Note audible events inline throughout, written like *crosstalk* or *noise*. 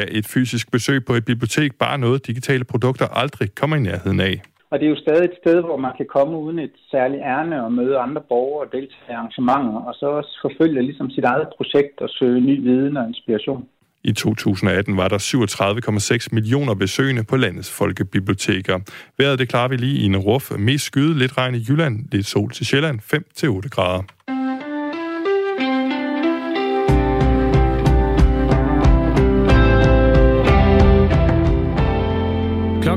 er et fysisk besøg på et bibliotek bare noget, digitale produkter aldrig kommer i nærheden af. Og det er jo stadig et sted, hvor man kan komme uden et særligt ærne og møde andre borgere og deltage i arrangementer, og så også forfølge ligesom sit eget projekt og søge ny viden og inspiration. I 2018 var der 37,6 millioner besøgende på landets folkebiblioteker. Vejret det klarer vi lige i en ruf. Mest skyde, lidt regn i Jylland, lidt sol til Sjælland, 5-8 grader.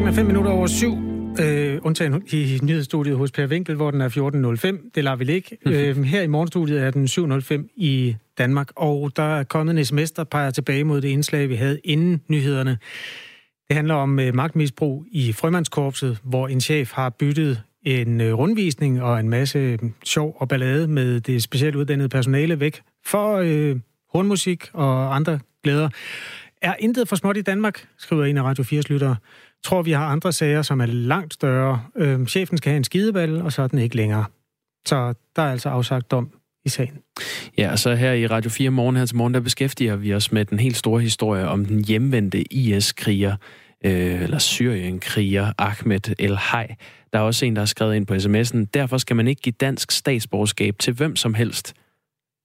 Klokken er 5 minutter over syv. Øh, undtagen i nyhedsstudiet hos Per Winkel, hvor den er 14.05. Det lader vi ligge. Mm-hmm. Øh, her i morgenstudiet er den 7.05 i Danmark, og der er kommet en sms, der peger tilbage mod det indslag, vi havde inden nyhederne. Det handler om øh, magtmisbrug i Frømandskorpset, hvor en chef har byttet en øh, rundvisning og en masse øh, sjov og ballade med det specielt uddannede personale væk for øh, hornmusik og andre glæder. Er intet for småt i Danmark, skriver en af Radio 4's lyttere tror, vi har andre sager, som er langt større. Øh, chefen skal have en skideball, og så er den ikke længere. Så der er altså afsagt dom i sagen. Ja, og så her i Radio 4 morgen her til morgen, der beskæftiger vi os med den helt store historie om den hjemvendte IS-kriger, øh, eller Syrien-kriger Ahmed El Hay. Der er også en, der har skrevet ind på sms'en, derfor skal man ikke give dansk statsborgerskab til hvem som helst.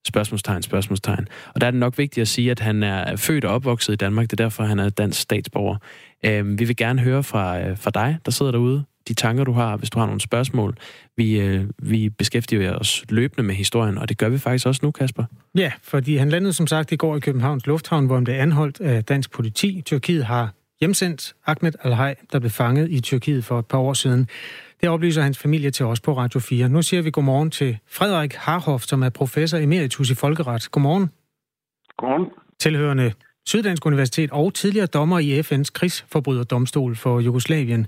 Spørgsmålstegn, spørgsmålstegn. Og der er det nok vigtigt at sige, at han er født og opvokset i Danmark. Det er derfor, han er dansk statsborger. Øh, vi vil gerne høre fra, øh, fra dig, der sidder derude, de tanker, du har, hvis du har nogle spørgsmål. Vi, øh, vi beskæftiger os løbende med historien, og det gør vi faktisk også nu, Kasper. Ja, fordi han landede som sagt i går i Københavns Lufthavn, hvor han blev anholdt af dansk politi. Tyrkiet har hjemsendt Ahmed al der blev fanget i Tyrkiet for et par år siden. Det oplyser hans familie til os på Radio 4. Nu siger vi godmorgen til Frederik Harhoff, som er professor emeritus i folkeret. Godmorgen. Godmorgen. Tilhørende Syddansk Universitet og tidligere dommer i FN's krigsforbryderdomstol for Jugoslavien.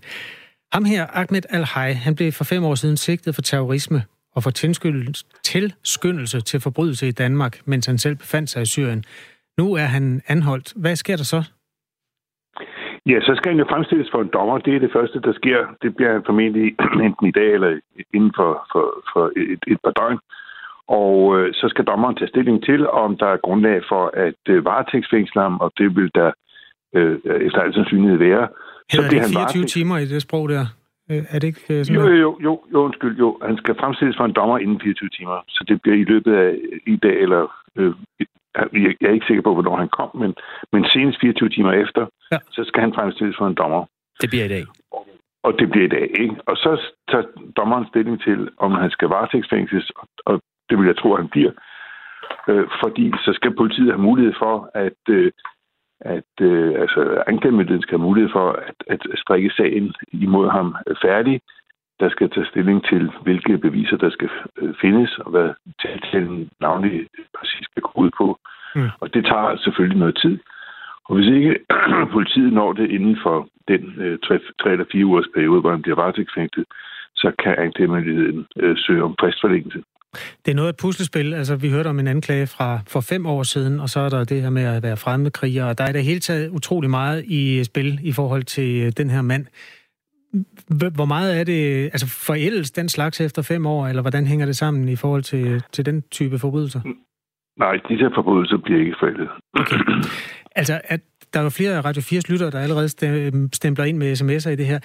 Ham her, Ahmed al han blev for fem år siden sigtet for terrorisme og for tilskyndelse til forbrydelse i Danmark, mens han selv befandt sig i Syrien. Nu er han anholdt. Hvad sker der så? Ja, så skal han jo fremstilles for en dommer. Det er det første, der sker. Det bliver han formentlig *clears throat* enten i dag eller inden for, for, for et, et par døgn. Og øh, så skal dommeren tage stilling til, om der er grundlag for at øh, varetægtsfængsle ham, og det vil der øh, efter al sandsynlighed være. Hedder så det 24 varetægt... timer i det sprog der? Øh, er det ikke øh, sådan jo, jo, jo, jo, undskyld, jo. Han skal fremstilles for en dommer inden 24 timer, så det bliver i løbet af i dag, eller øh, jeg er ikke sikker på, hvornår han kom, men, men senest 24 timer efter, ja. så skal han fremstilles for en dommer. Det bliver i dag. Og det bliver i dag, ikke? Og så tager dommeren stilling til, om han skal varetægtsfængsles, og det vil jeg tro, at han bliver. Øh, fordi så skal politiet have mulighed for, at, øh, at øh, altså, anklagemyndigheden skal have mulighed for at, at strikke sagen imod ham færdig. Der skal tage stilling til, hvilke beviser der skal øh, findes, og hvad tiltalen navnlig præcis skal gå ud på. Mm. Og det tager selvfølgelig noget tid. Og hvis ikke *clears throat* politiet når det inden for den øh, 3, 3 eller 4 ugers periode, hvor han bliver varetægtsfængslet, så kan anklagemyndigheden øh, søge om fristforlængelse. Det er noget af et puslespil. Altså, vi hørte om en anklage fra for fem år siden, og så er der det her med at være fremmedkriger, og der er det hele taget utrolig meget i spil i forhold til øh, den her mand. Hvor meget er det, altså forældes den slags efter fem år, eller hvordan hænger det sammen i forhold til, til den type forbrydelser? Nej, disse forbrydelser bliver ikke forældet. Okay. Altså, at der er jo flere Radio 4's lyttere, der allerede stempler ind med sms'er i det her.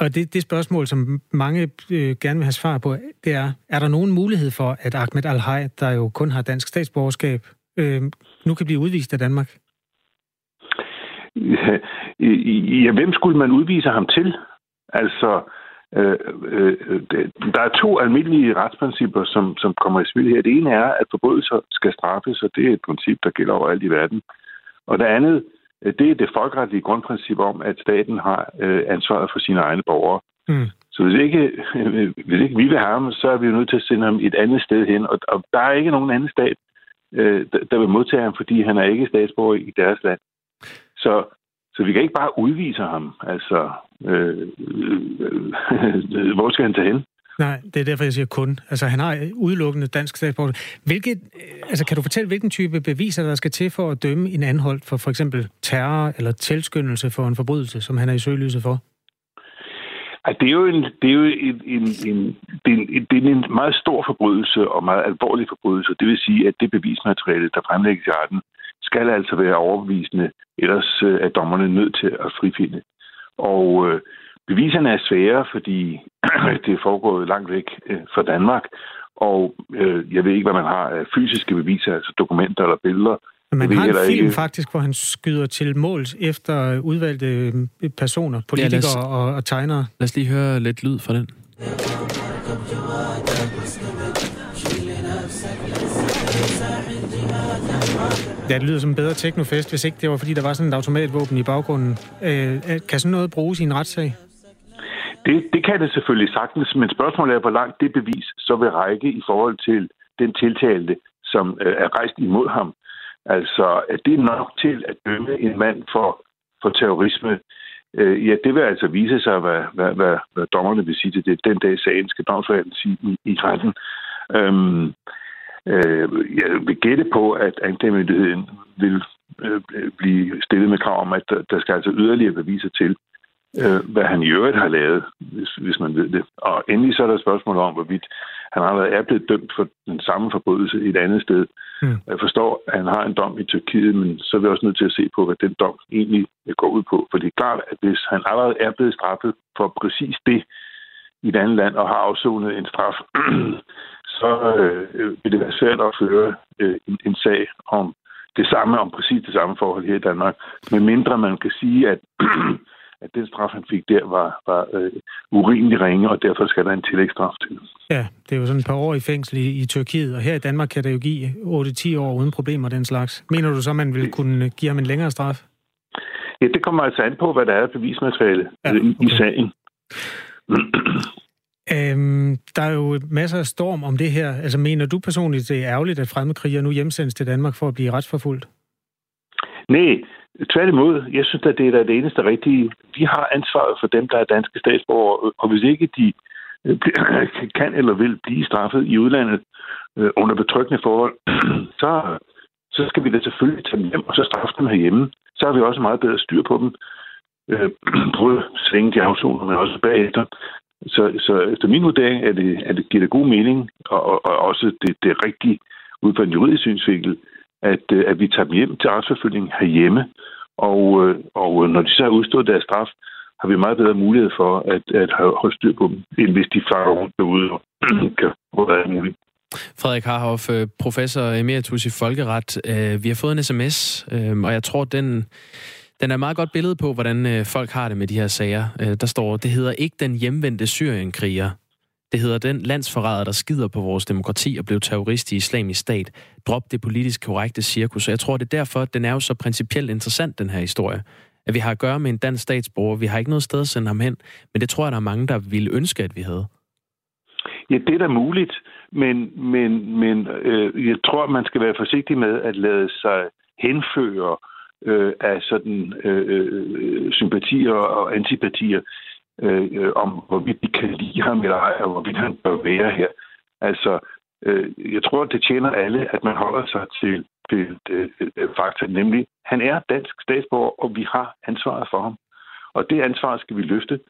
Og det, det spørgsmål, som mange øh, gerne vil have svar på, det er, er der nogen mulighed for, at Ahmed al der jo kun har dansk statsborgerskab, øh, nu kan blive udvist af Danmark? Ja, ja, hvem skulle man udvise ham til? Altså, øh, øh, der er to almindelige retsprincipper, som, som kommer i spil her. Det ene er, at forbrydelser skal straffes, og det er et princip, der gælder overalt i verden. Og det andet, Øh, det er det folkeretlige grundprincip om, at staten har øh, ansvaret for sine egne borgere. Mm. Så hvis ikke, øh, *laughs* hvis ikke vi vil have ham, så er vi jo nødt til at sende ham et andet sted hen. Og, og der er ikke nogen anden stat, øh, der vil modtage ham, fordi han er ikke statsborger i deres land. Så, så vi kan ikke bare udvise ham. Altså, øh, øh, *laughs* hvor skal han tage hen? Nej, det er derfor, jeg siger kun. Altså, han har udelukkende dansk statsborgerskab. Hvilket, øh, altså, kan du fortælle, hvilken type beviser, der skal til for at dømme en anholdt for for eksempel terror eller tilskyndelse for en forbrydelse, som han er i søgelyset for? Ja, det er jo en, det er jo en, en, en, det er en, det er en meget stor forbrydelse og meget alvorlig forbrydelse. Det vil sige, at det bevismateriale, der fremlægges i retten, skal altså være overbevisende, ellers øh, er dommerne nødt til at frifinde. Og øh, beviserne er svære, fordi *clears throat* det er foregået langt væk øh, fra Danmark, og øh, jeg ved ikke, hvad man har af fysiske beviser, altså dokumenter eller billeder. Men man har en film ikke. faktisk, hvor han skyder til måls efter udvalgte øh, personer, politikere os- og, og tegnere. Lad os lige høre lidt lyd fra den. Ja, det lyder som en bedre teknofest, hvis ikke det var, fordi der var sådan et automatvåben i baggrunden. Øh, øh, kan sådan noget bruges i en retssag? Det, det kan det selvfølgelig sagtens, men spørgsmålet er, hvor langt det bevis så vil række i forhold til den tiltalte, som øh, er rejst imod ham. Altså, er det nok til at dømme en mand for, for terrorisme? Øh, ja, det vil altså vise sig, hvad, hvad, hvad, hvad dommerne vil sige til det. Den dag sagen skal domsforhandlen sige i, i retten. Øhm, øh, jeg vil gætte på, at anklagemyndigheden vil øh, blive stillet med krav om, at der, der skal altså yderligere beviser til, øh, hvad han i øvrigt har lavet, hvis, hvis man ved det. Og endelig så er der et spørgsmål om, hvorvidt han allerede er blevet dømt for den samme forbrydelse et andet sted. Mm. Jeg forstår, at han har en dom i Tyrkiet, men så er vi også nødt til at se på, hvad den dom egentlig går ud på. For det er klart, at hvis han allerede er blevet straffet for præcis det i et andet land og har afsonet en straf, *clears throat* så øh, vil det være svært at føre øh, en, en sag om det samme, om præcis det samme forhold her i Danmark. Men mindre man kan sige, at, *clears throat* at den straf, han fik der, var, var øh, urimelig ringe, og derfor skal der en tillægsstraf til. Ja, det er jo sådan et par år i fængsel i, i Tyrkiet, og her i Danmark kan det jo give 8-10 år uden problemer den slags. Mener du så, man vil kunne give ham en længere straf? Ja, det kommer altså an på, hvad der er af bevismateriale Ja, okay. i, sagen. *clears throat* Øhm, der er jo masser af storm om det her. Altså, mener du personligt, det er ærgerligt, at fremmedkrigere nu hjemsendes til Danmark for at blive retsforfulgt? Nej, tværtimod. Jeg synes, at det er det eneste rigtige. Vi har ansvaret for dem, der er danske statsborgere, og hvis ikke de øh, *clears throat* kan eller vil blive straffet i udlandet øh, under betryggende forhold, *clears throat* så, så skal vi da selvfølgelig tage dem hjem og så straffe dem herhjemme. Så har vi også meget bedre styr på dem. Øh, *clears throat* både svinge de afsoner, men også bagefter. Så, så efter min vurdering er det, er det, giver det god mening, og, og, og også det, det rigtige ud fra en juridisk synsvinkel, at, øh, at vi tager dem hjem til retsforfølgning herhjemme. Og, øh, og øh, når de så har udstået deres straf, har vi meget bedre mulighed for at, at holde styr på dem, end hvis de farer rundt derude og *clears throat* kan få alt muligt. Frederik Harhoff, professor emeritus i folkeret. Vi har fået en sms, og jeg tror, den, den er et meget godt billede på, hvordan folk har det med de her sager. Der står, det hedder ikke den hjemvendte Syrienkriger. Det hedder den landsforræder, der skider på vores demokrati og blev terrorist i islamisk stat. Drop det politisk korrekte cirkus. Og jeg tror, det er derfor, at den er jo så principielt interessant, den her historie. At vi har at gøre med en dansk statsborger. Vi har ikke noget sted at sende ham hen. Men det tror jeg, der er mange, der ville ønske, at vi havde. Ja, det er da muligt, men, men, men øh, jeg tror, man skal være forsigtig med at lade sig henføre øh, af sådan øh, øh, sympatier og antipatier øh, øh, om, hvorvidt de kan lide ham eller ej, og hvorvidt han bør være her. Altså, øh, jeg tror, det tjener alle, at man holder sig til, til øh, øh, fakta, nemlig, han er dansk statsborger, og vi har ansvaret for ham. Og det ansvar skal vi løfte.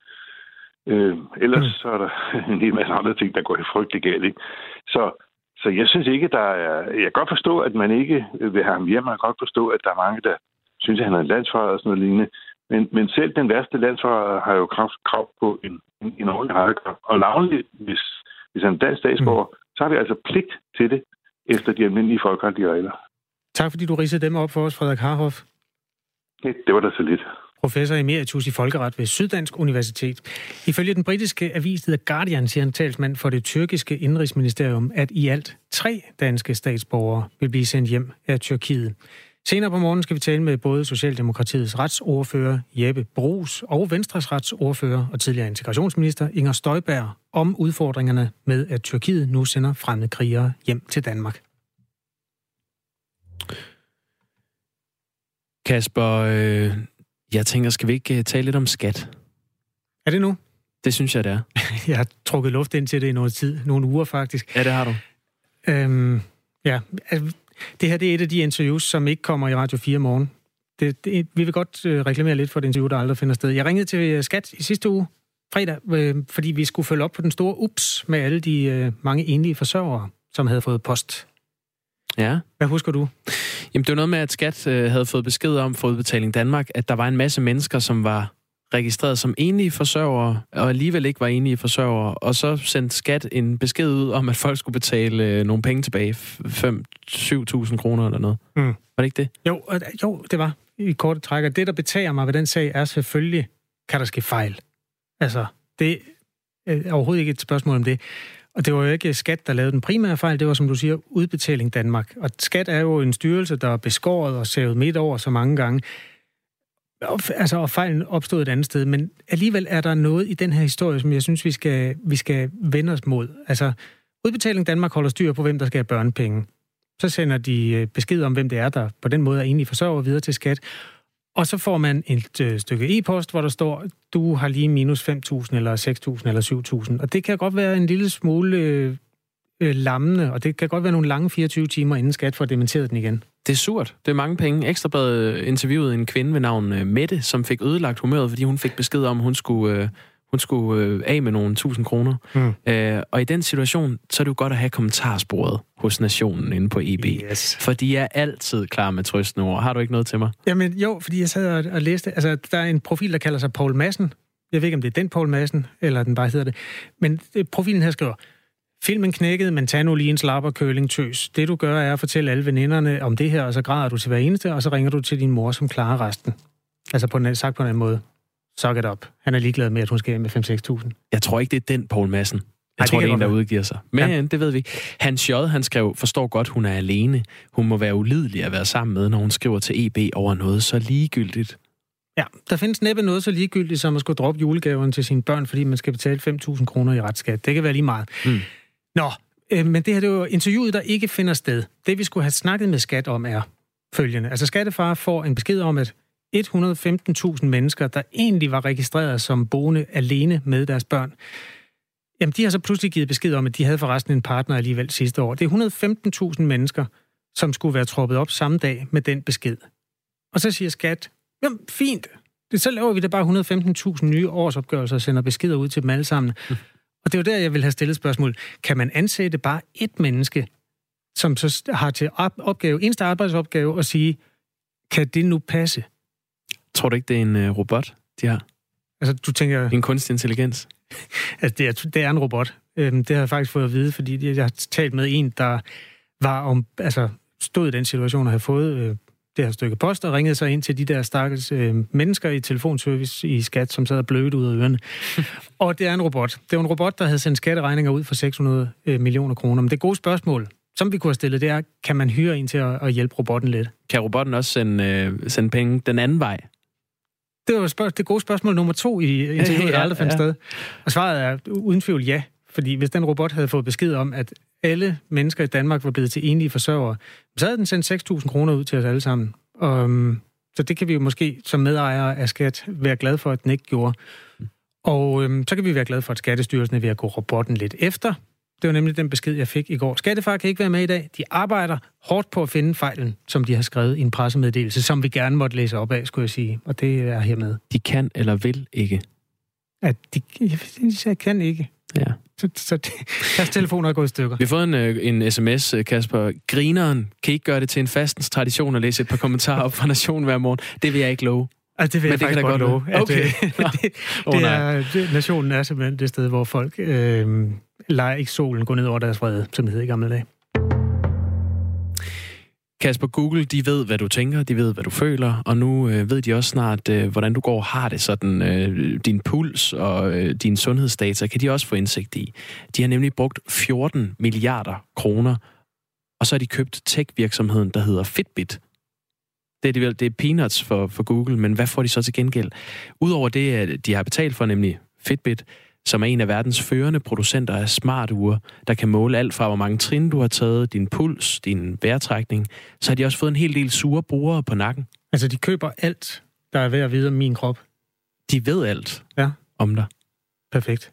Øh, ellers mm. så er der *laughs* en hel masse andre ting, der går frygtelig galt. Ikke? Så, så jeg synes ikke, der er... Jeg kan godt forstå, at man ikke vil have ham hjem. Jeg kan godt forstå, at der er mange, der synes, at han er en landsfader og sådan noget lignende. Men, men selv den værste landsfader har jo krav, krav på en, en, en ordentlig rettegrad. Og navnlig, hvis, hvis han er dansk statsborger, mm. så har vi altså pligt til det efter de almindelige folkeretlige regler. Tak fordi du ridsede dem op for os, Frederik Harhoff. Det, det var da så lidt. professor emeritus i folkeret ved Syddansk Universitet. Ifølge den britiske avis The Guardian siger en talsmand for det tyrkiske indrigsministerium, at i alt tre danske statsborgere vil blive sendt hjem af Tyrkiet. Senere på morgen skal vi tale med både Socialdemokratiets retsordfører Jeppe Brugs og Venstres retsordfører og tidligere integrationsminister Inger Støjberg om udfordringerne med, at Tyrkiet nu sender fremmede krigere hjem til Danmark. Kasper, øh, jeg tænker, skal vi ikke øh, tale lidt om skat? Er det nu? Det synes jeg, det er. *laughs* Jeg har trukket luft ind til det i noget tid, nogle uger faktisk. Ja, det har du. Øhm, ja, det her det er et af de interviews, som ikke kommer i Radio 4 morgen. Det, det, vi vil godt øh, reklamere lidt for det interview, der aldrig finder sted. Jeg ringede til øh, Skat i sidste uge, fredag, øh, fordi vi skulle følge op på den store ups med alle de øh, mange enlige forsørgere, som havde fået post. Ja. Hvad husker du? Jamen, det var noget med, at Skat øh, havde fået besked om for Udbetaling Danmark, at der var en masse mennesker, som var registreret som enlige forsørgere, og alligevel ikke var enlige forsørgere, og så sendte Skat en besked ud om, at folk skulle betale øh, nogle penge tilbage, 5-7.000 kroner eller noget. Mm. Var det ikke det? Jo, jo, det var i korte træk. Og det, der betager mig ved den sag, er selvfølgelig, kan der ske fejl. Altså, det er overhovedet ikke et spørgsmål om det. Og det var jo ikke Skat, der lavede den primære fejl, det var, som du siger, Udbetaling Danmark. Og Skat er jo en styrelse, der er beskåret og savet midt over så mange gange. Og, altså, og fejlen opstod et andet sted, men alligevel er der noget i den her historie, som jeg synes, vi skal, vi skal vende os mod. Altså, Udbetaling Danmark holder styr på, hvem der skal have børnepenge. Så sender de øh, besked om, hvem det er, der på den måde er enige forsørger videre til skat. Og så får man et øh, stykke e-post, hvor der står, du har lige minus 5.000 eller 6.000 eller 7.000. Og det kan godt være en lille smule øh, øh, øh, lammende, og det kan godt være nogle lange 24 timer, inden skat får dementeret den igen. Det er surt. Det er mange penge. Ekstrabladet interviewede en kvinde ved navn øh, Mette, som fik ødelagt humøret, fordi hun fik besked om, at hun skulle, øh, hun skulle øh, af med nogle tusind kroner. Mm. Øh, og i den situation, så er det jo godt at have kommentarsporet hos Nationen inde på EB. Yes. For de er altid klar med trøstende ord. Har du ikke noget til mig? Jamen jo, fordi jeg sad og, og læste, altså der er en profil, der kalder sig Paul Madsen. Jeg ved ikke, om det er den Paul Madsen, eller den bare hedder det. Men øh, profilen her skriver, Filmen knækkede, men tag nu lige en slapper køling tøs. Det du gør er at fortælle alle veninderne om det her, og så græder du til hver eneste, og så ringer du til din mor, som klarer resten. Altså på en, sagt på en anden måde. Suck it up. Han er ligeglad med, at hun skal med 5-6.000. Jeg tror ikke, det er den Paul Madsen. Jeg Ej, tror, det det, er en, der udgiver sig. Men ja. det ved vi. Hans J, han skrev, forstår godt, hun er alene. Hun må være ulidelig at være sammen med, når hun skriver til EB over noget så ligegyldigt. Ja, der findes næppe noget så ligegyldigt som at skulle droppe julegaven til sine børn, fordi man skal betale 5.000 kroner i retsskat. Det kan være lige meget. Mm. Nå, øh, men det her det er jo interviewet, der ikke finder sted. Det vi skulle have snakket med skat om er følgende. Altså skattefar får en besked om, at 115.000 mennesker, der egentlig var registreret som boende alene med deres børn, jamen de har så pludselig givet besked om, at de havde forresten en partner alligevel sidste år. Det er 115.000 mennesker, som skulle være troppet op samme dag med den besked. Og så siger skat, jamen fint, det, så laver vi da bare 115.000 nye årsopgørelser og sender beskeder ud til dem alle sammen. Mm. Og det er jo der, jeg vil have stillet spørgsmål. Kan man ansætte bare et menneske, som så har til op- opgave, eneste arbejdsopgave at sige, kan det nu passe? Tror du ikke, det er en uh, robot, de har? Altså, du tænker, En kunstig intelligens? *laughs* altså, det er, det er en robot. Øhm, det har jeg faktisk fået at vide, fordi jeg har talt med en, der var om, altså, stod i den situation og havde fået øh, det her stykke post og ringede sig ind til de der stakkels øh, mennesker i telefonservice i skat, som sad og blødte ud af ørerne. *laughs* og det er en robot. Det var en robot, der havde sendt skatteregninger ud for 600 øh, millioner kroner. Men det gode spørgsmål, som vi kunne have stillet, det er, kan man hyre en til at, at hjælpe robotten lidt? Kan robotten også sende, øh, sende penge den anden vej? Det var spørg- det gode spørgsmål nummer to i interviewet, der aldrig fandt ja. sted. Og svaret er uden tvivl ja. Fordi hvis den robot havde fået besked om, at alle mennesker i Danmark var blevet til enlige forsørgere, så havde den sendt 6.000 kroner ud til os alle sammen. Um, så det kan vi jo måske som medejere af skat være glade for, at den ikke gjorde. Og øhm, så kan vi være glade for, at Skattestyrelsen er ved at gå robotten lidt efter. Det var nemlig den besked, jeg fik i går. Skattefar kan ikke være med i dag. De arbejder hårdt på at finde fejlen, som de har skrevet i en pressemeddelelse, som vi gerne måtte læse op af, skulle jeg sige. Og det er hermed. De kan eller vil ikke. At de, jeg, jeg kan ikke. Ja. Så, så deres telefoner er gået i stykker. Vi har fået en, øh, en sms, øh, Kasper. Grineren kan ikke gøre det til en fastens tradition at læse et par kommentarer op fra Nationen hver morgen. Det vil jeg ikke love. Altså, det vil Men jeg det kan faktisk godt love. være. Okay. At, øh, *laughs* det, Åh, det er, det, nationen er simpelthen det sted, hvor folk øh, leger ikke solen gå ned over deres vrede, som det hed i gamle dage. Kasper, Google, de ved, hvad du tænker, de ved, hvad du føler, og nu øh, ved de også snart, øh, hvordan du går og har det, sådan øh, din puls og øh, din sundhedsdata, kan de også få indsigt i. De har nemlig brugt 14 milliarder kroner, og så har de købt tech-virksomheden, der hedder Fitbit. Det er, de, vel- det er peanuts for, for Google, men hvad får de så til gengæld? Udover det, at de har betalt for, nemlig Fitbit, som er en af verdens førende producenter af smarture, der kan måle alt fra, hvor mange trin du har taget, din puls, din vejrtrækning, så har de også fået en hel del sure brugere på nakken. Altså, de køber alt, der er ved at vide om min krop. De ved alt Ja. om dig. Perfekt.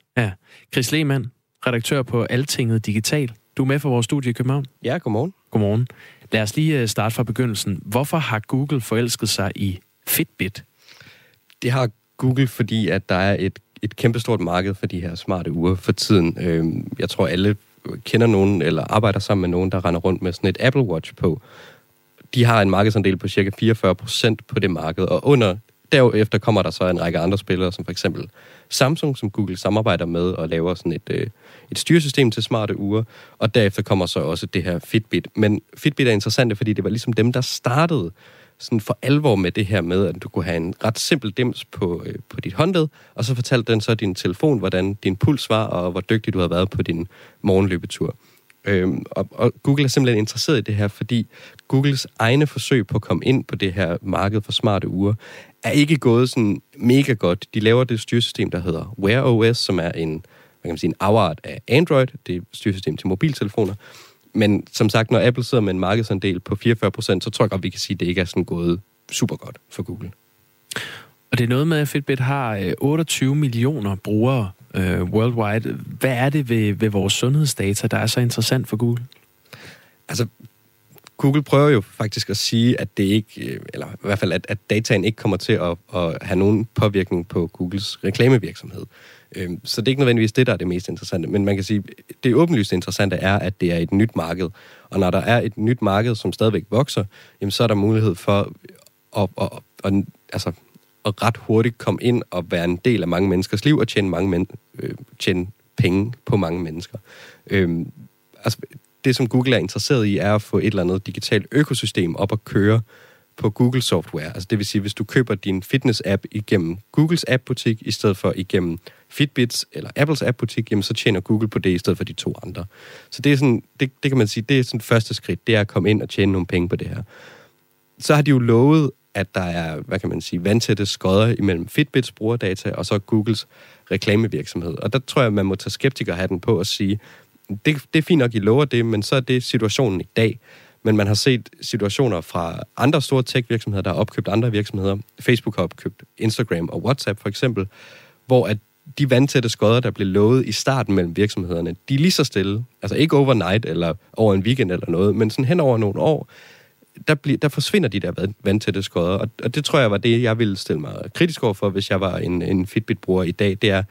Chris Lehmann, redaktør på Altinget Digital. Du er med for vores studie i København. Ja, godmorgen. Godmorgen. Lad os lige øh, starte fra begyndelsen. Hvorfor har Google forelsket sig i Fitbit? Det har Google, fordi at der er et, et kæmpestort marked for de her smarte ure for tiden. Øh, Jeg tror, alle kender nogen eller arbejder sammen med nogen, der render rundt med sådan et Apple Watch på. De har en markedsandel på cirka 44 procent på det marked, og under derefter kommer der så en række andre spillere, som for eksempel Samsung, som Google samarbejder med og laver sådan et, øh, et styresystem til smarte ure, og derefter kommer så også det her Fitbit. Men Fitbit er interessant, fordi det var ligesom dem, der startede sådan for alvor med det her med, at du kunne have en ret simpel dims på, øh, på dit håndled, og så fortalte den så din telefon, hvordan din puls var, og hvor dygtig du har været på din morgenløbetur. Øhm, og, og Google er simpelthen interesseret i det her, fordi Googles egne forsøg på at komme ind på det her marked for smarte ure, er ikke gået sådan mega godt. De laver det styresystem, der hedder Wear OS, som er en, hvad kan man sige, en afart af Android. Det er et styresystem til mobiltelefoner. Men som sagt, når Apple sidder med en markedsandel på 44 procent, så tror jeg godt, vi kan sige, at det ikke er sådan gået super godt for Google. Og det er noget med, at Fitbit har 28 øh, millioner brugere uh, worldwide. Hvad er det ved, ved vores sundhedsdata, der er så interessant for Google? Altså, Google prøver jo faktisk at sige, at det ikke, øh, eller i hvert fald, at, at dataen ikke kommer til at, at have nogen påvirkning på Googles reklamevirksomhed. Øhm, så det er ikke nødvendigvis det, der er det mest interessante. Men man kan sige, det åbenlyst interessante er, at det er et nyt marked. Og når der er et nyt marked, som stadigvæk vokser, jamen, så er der mulighed for at, at, at, at, altså, at ret hurtigt komme ind og være en del af mange menneskers liv og tjene, mange men, øh, tjene penge på mange mennesker. Øhm, altså, det, som Google er interesseret i, er at få et eller andet digitalt økosystem op at køre på Google Software. Altså det vil sige, hvis du køber din fitness-app igennem Googles app-butik, i stedet for igennem Fitbits eller Apples app-butik, jamen så tjener Google på det, i stedet for de to andre. Så det er sådan, det, det kan man sige, det er sådan første skridt, det er at komme ind og tjene nogle penge på det her. Så har de jo lovet, at der er, hvad kan man sige, vandtætte skodder imellem Fitbits brugerdata og så Googles reklamevirksomhed. Og der tror jeg, man må tage skeptikerhatten på og sige, det, det er fint nok, I lover det, men så er det situationen i dag. Men man har set situationer fra andre store tech-virksomheder, der har opkøbt andre virksomheder. Facebook har opkøbt Instagram og WhatsApp for eksempel, hvor at de vandtætte skodder, der blev lovet i starten mellem virksomhederne, de er lige så stille. Altså ikke overnight eller over en weekend eller noget, men sådan hen over nogle år, der, bliver, der forsvinder de der vandtætte skodder. Og, og det tror jeg var det, jeg ville stille mig kritisk over for, hvis jeg var en, en Fitbit-bruger i dag. Det er,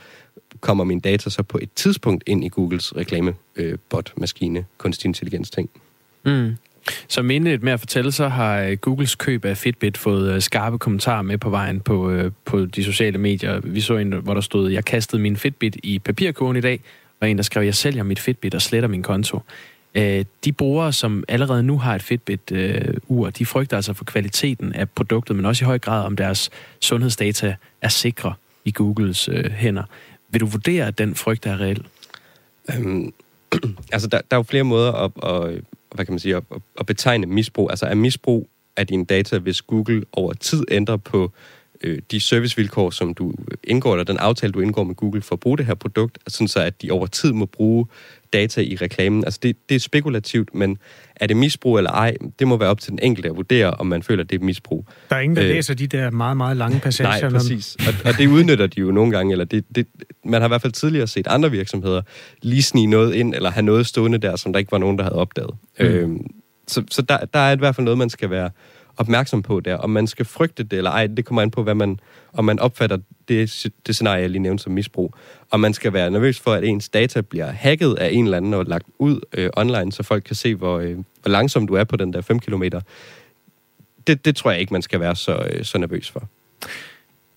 kommer min data så på et tidspunkt ind i Googles reklamebot-maskine, øh, kunstig intelligens ting. Mm. Som indledt med at fortælle, så har øh, Googles køb af Fitbit fået øh, skarpe kommentarer med på vejen på, øh, på de sociale medier. Vi så en, hvor der stod, jeg kastede min Fitbit i papirkurven i dag, og en, der skrev, jeg sælger mit Fitbit og sletter min konto. De brugere, som allerede nu har et Fitbit-ur, de frygter altså for kvaliteten af produktet, men også i høj grad, om deres sundhedsdata er sikre i Googles hænder. Vil du vurdere, at den frygt er reel? Øhm, *clears throat* altså, der, der er jo flere måder at, at, hvad kan man sige, at, at betegne misbrug. Altså, er misbrug af dine data, hvis Google over tid ændrer på øh, de servicevilkår, som du indgår, eller den aftale, du indgår med Google for at bruge det her produkt, sådan så at de over tid må bruge data i reklamen. Altså det, det er spekulativt, men er det misbrug eller ej, det må være op til den enkelte at vurdere, om man føler, det er misbrug. Der er ingen, der øh, læser de der meget, meget lange passager. Nej, præcis. Og, og det udnytter de jo nogle gange, eller det, det, man har i hvert fald tidligere set andre virksomheder lige snige noget ind, eller have noget stående der, som der ikke var nogen, der havde opdaget. Mm. Øhm, så så der, der er i hvert fald noget, man skal være opmærksom på der. Om man skal frygte det eller ej, det kommer an på, hvad man, om man opfatter det, det scenarie, jeg lige nævnte som misbrug. Og man skal være nervøs for, at ens data bliver hacket af en eller anden og lagt ud øh, online, så folk kan se, hvor, øh, hvor langsom du er på den der 5 km. Det, det tror jeg ikke, man skal være så, øh, så nervøs for.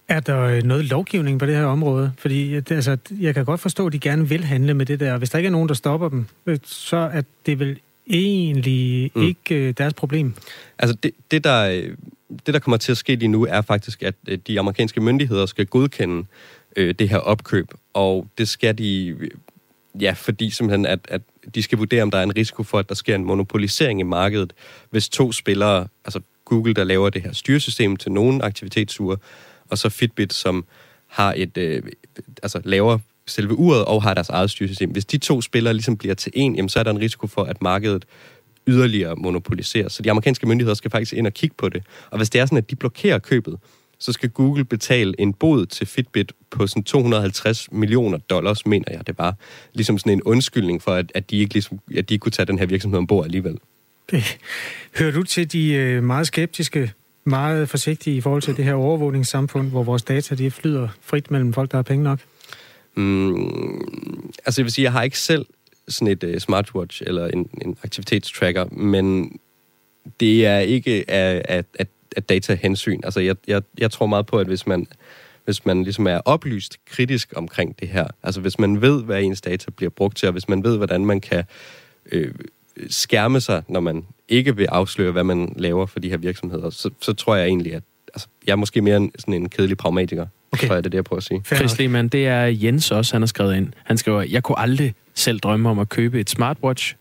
Er der øh, noget lovgivning på det her område? Fordi øh, det, altså, jeg kan godt forstå, at de gerne vil handle med det der. Hvis der ikke er nogen, der stopper dem, øh, så er det vel egentlig mm. ikke øh, deres problem? Altså det, det, der, det, der kommer til at ske lige nu, er faktisk, at øh, de amerikanske myndigheder skal godkende øh, det her opkøb, og det skal de, ja, fordi simpelthen, at, at de skal vurdere, om der er en risiko for, at der sker en monopolisering i markedet, hvis to spillere, altså Google, der laver det her styresystem til nogle aktivitetsure, og så Fitbit, som har et, øh, altså laver selve uret og har deres eget styresystem. Hvis de to spillere ligesom bliver til en, jamen, så er der en risiko for, at markedet yderligere monopoliseres. Så de amerikanske myndigheder skal faktisk ind og kigge på det. Og hvis det er sådan, at de blokerer købet, så skal Google betale en bod til Fitbit på sådan 250 millioner dollars, mener jeg det var. Ligesom sådan en undskyldning for, at, at, de, ikke ligesom, at de ikke kunne tage den her virksomhed ombord alligevel. Det. Hører du til de øh, meget skeptiske, meget forsigtige i forhold til det her overvågningssamfund, hvor vores data de flyder frit mellem folk, der har penge nok? Mm, altså jeg vil sige, jeg har ikke selv sådan et uh, smartwatch eller en, en aktivitetstracker, men det er ikke af, af, af, af datahensyn. Altså, jeg, jeg, jeg tror meget på, at hvis man, hvis man ligesom er oplyst kritisk omkring det her, altså hvis man ved, hvad ens data bliver brugt til, og hvis man ved, hvordan man kan øh, skærme sig, når man ikke vil afsløre, hvad man laver for de her virksomheder, så, så tror jeg egentlig, at altså, jeg er måske mere en, sådan en kedelig pragmatiker. Okay. Tror jeg, det er det, jeg prøver at sige. Chris Lehmann, det er Jens også, han har skrevet ind. Han skriver, jeg kunne aldrig selv drømme om at købe et smartwatch.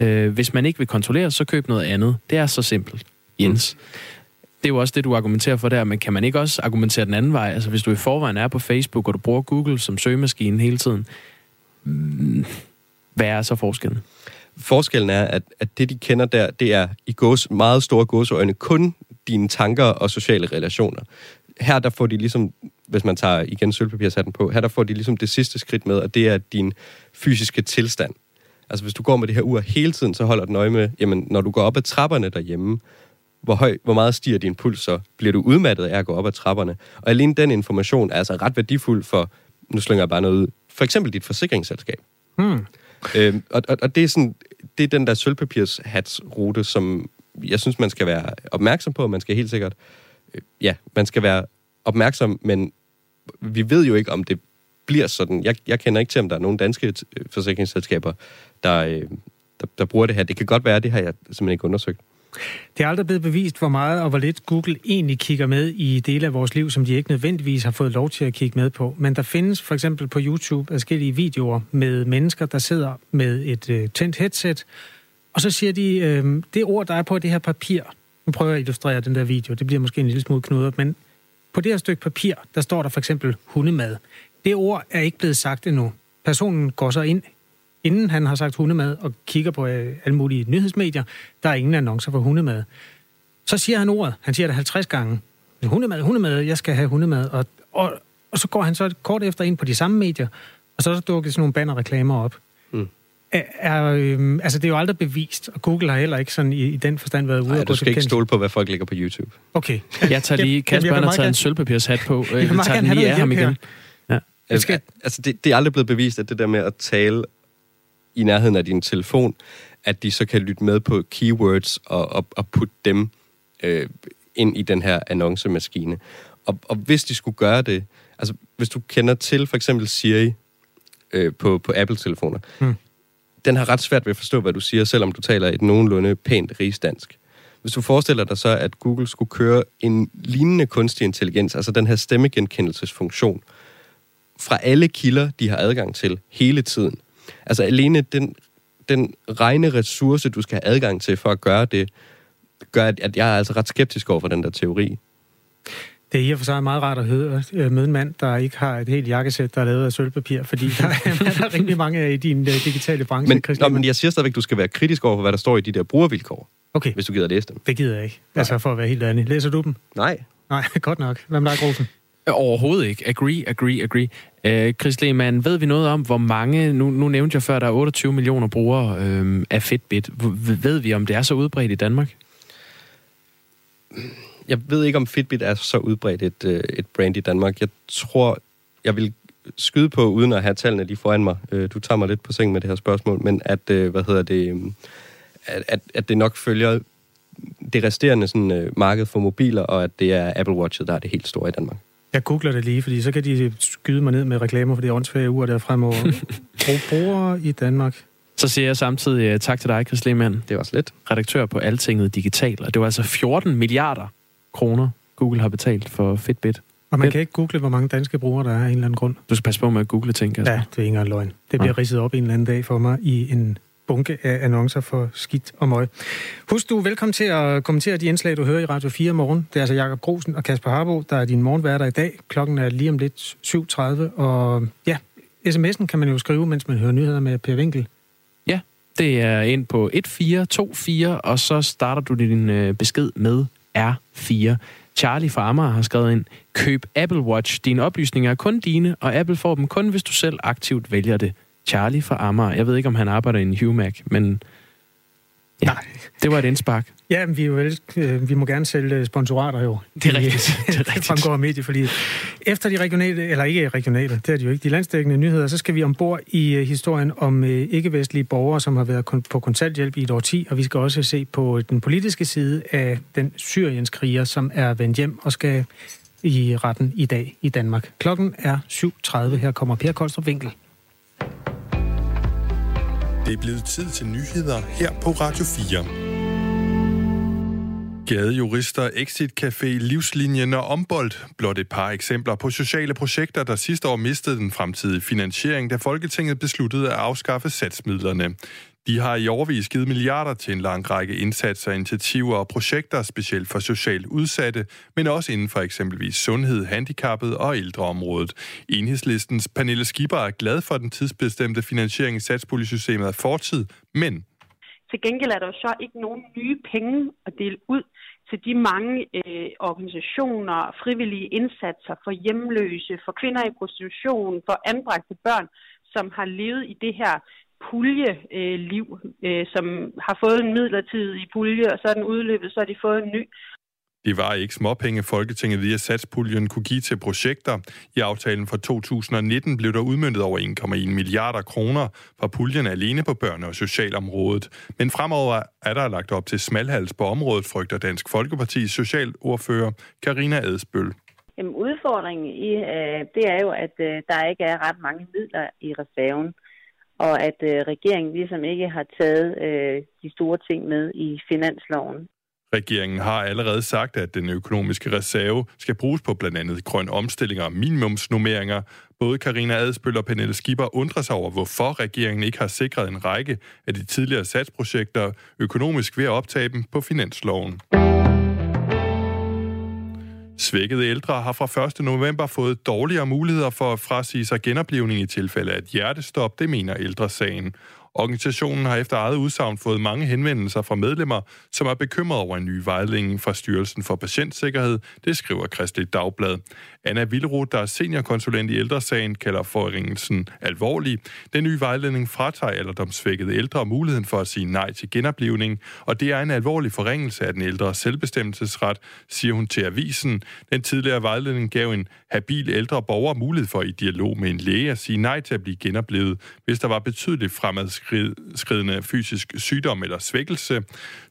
Øh, hvis man ikke vil kontrollere, så køb noget andet. Det er så simpelt, Jens. Mm. Det er jo også det, du argumenterer for der, men kan man ikke også argumentere den anden vej? Altså, hvis du i forvejen er på Facebook, og du bruger Google som søgemaskine hele tiden, mm, hvad er så forskellen? Forskellen er, at, at det, de kender der, det er i gås, meget store gåseøjne kun dine tanker og sociale relationer. Her der får de ligesom, hvis man tager igen sølvpapirshatten på, her der får de ligesom det sidste skridt med, og det er din fysiske tilstand. Altså hvis du går med det her ur hele tiden, så holder den øje med, jamen når du går op ad trapperne derhjemme, hvor, høj, hvor meget stiger din puls så? Bliver du udmattet af at gå op ad trapperne? Og alene den information er altså ret værdifuld for, nu slynger jeg bare noget ud, for eksempel dit forsikringsselskab. Hmm. Øhm, og, og, og det er sådan, det er den der sølvpapirshatsrute, som jeg synes, man skal være opmærksom på. Man skal helt sikkert, øh, ja, man skal være opmærksom, men vi ved jo ikke, om det bliver sådan. Jeg, jeg kender ikke til, om der er nogen danske forsikringsselskaber, der, øh, der, der bruger det her. Det kan godt være, det har jeg simpelthen ikke undersøgt. Det er aldrig blevet bevist, hvor meget og hvor lidt Google egentlig kigger med i dele af vores liv, som de ikke nødvendigvis har fået lov til at kigge med på. Men der findes for eksempel på YouTube forskellige videoer med mennesker, der sidder med et øh, tændt headset, og så siger de, øh, det ord, der er på det her papir, nu prøver jeg at illustrere den der video, det bliver måske en lille smule knudret, men på det her stykke papir, der står der for eksempel hundemad. Det ord er ikke blevet sagt endnu. Personen går så ind inden han har sagt hundemad og kigger på øh, alle mulige nyhedsmedier, der er ingen annoncer for hundemad. Så siger han ordet. Han siger det 50 gange. Hundemad, hundemad, jeg skal have hundemad. Og, og, og så går han så kort efter ind på de samme medier, og så dukker sådan nogle bannerreklamer op. Mm. Er, øh, altså, det er jo aldrig bevist, og Google har heller ikke sådan i, i den forstand været ude Nej, du skal ikke stole på, hvad folk lægger på YouTube. Okay. Jeg tager lige, Kasper han har taget en sølvpapirshat på. *laughs* Jeg, jeg tager den lige af ham igen. Ja. Skal... Altså, det, det er aldrig blevet bevist, at det der med at tale i nærheden af din telefon, at de så kan lytte med på keywords og, og, og putte dem øh, ind i den her annoncemaskine. Og, og hvis de skulle gøre det, altså hvis du kender til for eksempel Siri øh, på, på Apple-telefoner, hmm den har ret svært ved at forstå, hvad du siger, selvom du taler et nogenlunde pænt rigsdansk. Hvis du forestiller dig så, at Google skulle køre en lignende kunstig intelligens, altså den her stemmegenkendelsesfunktion, fra alle kilder, de har adgang til hele tiden, Altså alene den, den regne ressource, du skal have adgang til for at gøre det, gør, at jeg er altså ret skeptisk over for den der teori. Det er i og for sig meget rart at høre, øh, møde en mand, der ikke har et helt jakkesæt, der er lavet af sølvpapir, fordi der er, *laughs* der er rigtig mange af i din uh, digitale branche. Men, nå, men jeg siger stadigvæk, at du skal være kritisk over for, hvad der står i de der brugervilkår. Okay. Hvis du gider læse dem. Det gider jeg ikke. Altså for at være helt ærlig. Læser du dem? Nej. Nej, *laughs* godt nok. Hvad med dig, Grosen? Overhovedet ikke. Agree, agree, agree. Øh, Chris Lehmann, ved vi noget om, hvor mange, nu, nu nævnte jeg før, der er 28 millioner brugere øh, af Fitbit. Ved vi, om det er så udbredt i Danmark? Jeg ved ikke, om Fitbit er så udbredt et, øh, et brand i Danmark. Jeg tror, jeg vil skyde på, uden at have tallene lige foran mig. Øh, du tager mig lidt på sengen med det her spørgsmål, men at, øh, hvad hedder det, at, at, at det nok følger det resterende sådan, marked for mobiler, og at det er Apple Watch, der er det helt store i Danmark. Jeg googler det lige, fordi så kan de skyde mig ned med reklamer for de åndsfærdige uger der fremover. *laughs* Brugere i Danmark. Så siger jeg samtidig uh, tak til dig, Chris Lehmann. Det var slet. Redaktør på Altinget Digital. Og det var altså 14 milliarder kroner, Google har betalt for Fitbit. Og man kan ikke google, hvor mange danske brugere der er af en eller anden grund. Du skal passe på med at google ting, Kasper. Ja, det er ikke engang løgn. Det bliver ja. ridset op en eller anden dag for mig i en bunke af annoncer for skidt og møg. Husk, du er velkommen til at kommentere de indslag, du hører i Radio 4 morgen. Det er altså Jakob Grosen og Kasper Harbo, der er din morgenværter i dag. Klokken er lige om lidt 7.30, og ja, sms'en kan man jo skrive, mens man hører nyheder med Per Winkel. Ja, det er ind på 1424, og så starter du din øh, besked med R4. Charlie fra Amager har skrevet ind, køb Apple Watch. Dine oplysninger er kun dine, og Apple får dem kun, hvis du selv aktivt vælger det. Charlie fra Amager. Jeg ved ikke, om han arbejder i en Humac, men ja, Nej. det var et indspark. Ja, men vi, er jo vel, øh, vi må gerne sælge sponsorater jo. Det er rigtigt. *laughs* Det, er rigtigt. det fremgår af medieforliget. Efter de regionale, eller ikke regionale, det er de jo ikke, de landstækkende nyheder, så skal vi ombord i uh, historien om ikke-vestlige borgere, som har været på kontanthjælp i et år 10, og vi skal også se på den politiske side af den Syriens kriger, som er vendt hjem og skal i retten i dag i Danmark. Klokken er 7.30. Her kommer Per Kolstrup Winkel. Det er blevet tid til nyheder her på Radio 4. Gadejurister, Exit Café, Livslinjen og Ombold. Blot et par eksempler på sociale projekter, der sidste år mistede den fremtidige finansiering, da Folketinget besluttede at afskaffe satsmidlerne. De har i overvis givet milliarder til en lang række indsatser, initiativer og projekter, specielt for socialt udsatte, men også inden for eksempelvis sundhed, handicappet og ældreområdet. Enhedslistens Pernille Skipper er glad for den tidsbestemte finansiering i satspuljesystemet af fortid, men til gengæld er der jo så ikke nogen nye penge at dele ud til de mange øh, organisationer, frivillige indsatser for hjemløse, for kvinder i prostitution, for anbragte børn, som har levet i det her puljeliv, øh, som har fået en midlertidig pulje, og så er den udløbet, så har de fået en ny. Det var ikke småpenge, Folketinget via satspuljen kunne give til projekter. I aftalen fra 2019 blev der udmyndtet over 1,1 milliarder kroner fra puljen alene på børne- og socialområdet. Men fremover er der lagt op til smalhals på området, frygter Dansk Folkepartis socialordfører Karina Adsbøl. Jamen, udfordringen i, øh, det er jo, at øh, der ikke er ret mange midler i reserven, og at øh, regeringen ligesom ikke har taget øh, de store ting med i finansloven. Regeringen har allerede sagt, at den økonomiske reserve skal bruges på blandt andet grøn omstilling og minimumsnummeringer. Både Karina Adspøl og Pernille Skipper undrer sig over, hvorfor regeringen ikke har sikret en række af de tidligere satsprojekter økonomisk ved at optage dem på finansloven. Svækkede ældre har fra 1. november fået dårligere muligheder for at frasige sig genoplevning i tilfælde af et hjertestop, det mener ældresagen. Organisationen har efter eget udsagn fået mange henvendelser fra medlemmer, som er bekymrede over en ny vejledning fra Styrelsen for Patientsikkerhed, det skriver Kristelig Dagblad. Anna Villeroth, der er seniorkonsulent i ældresagen, kalder forringelsen alvorlig. Den nye vejledning fratager alderdomsvækkede ældre muligheden for at sige nej til genoplevning, og det er en alvorlig forringelse af den ældre selvbestemmelsesret, siger hun til avisen. Den tidligere vejledning gav en habil ældre borger mulighed for i dialog med en læge at sige nej til at blive genoplevet, hvis der var betydeligt fremadskridende fysisk sygdom eller svækkelse.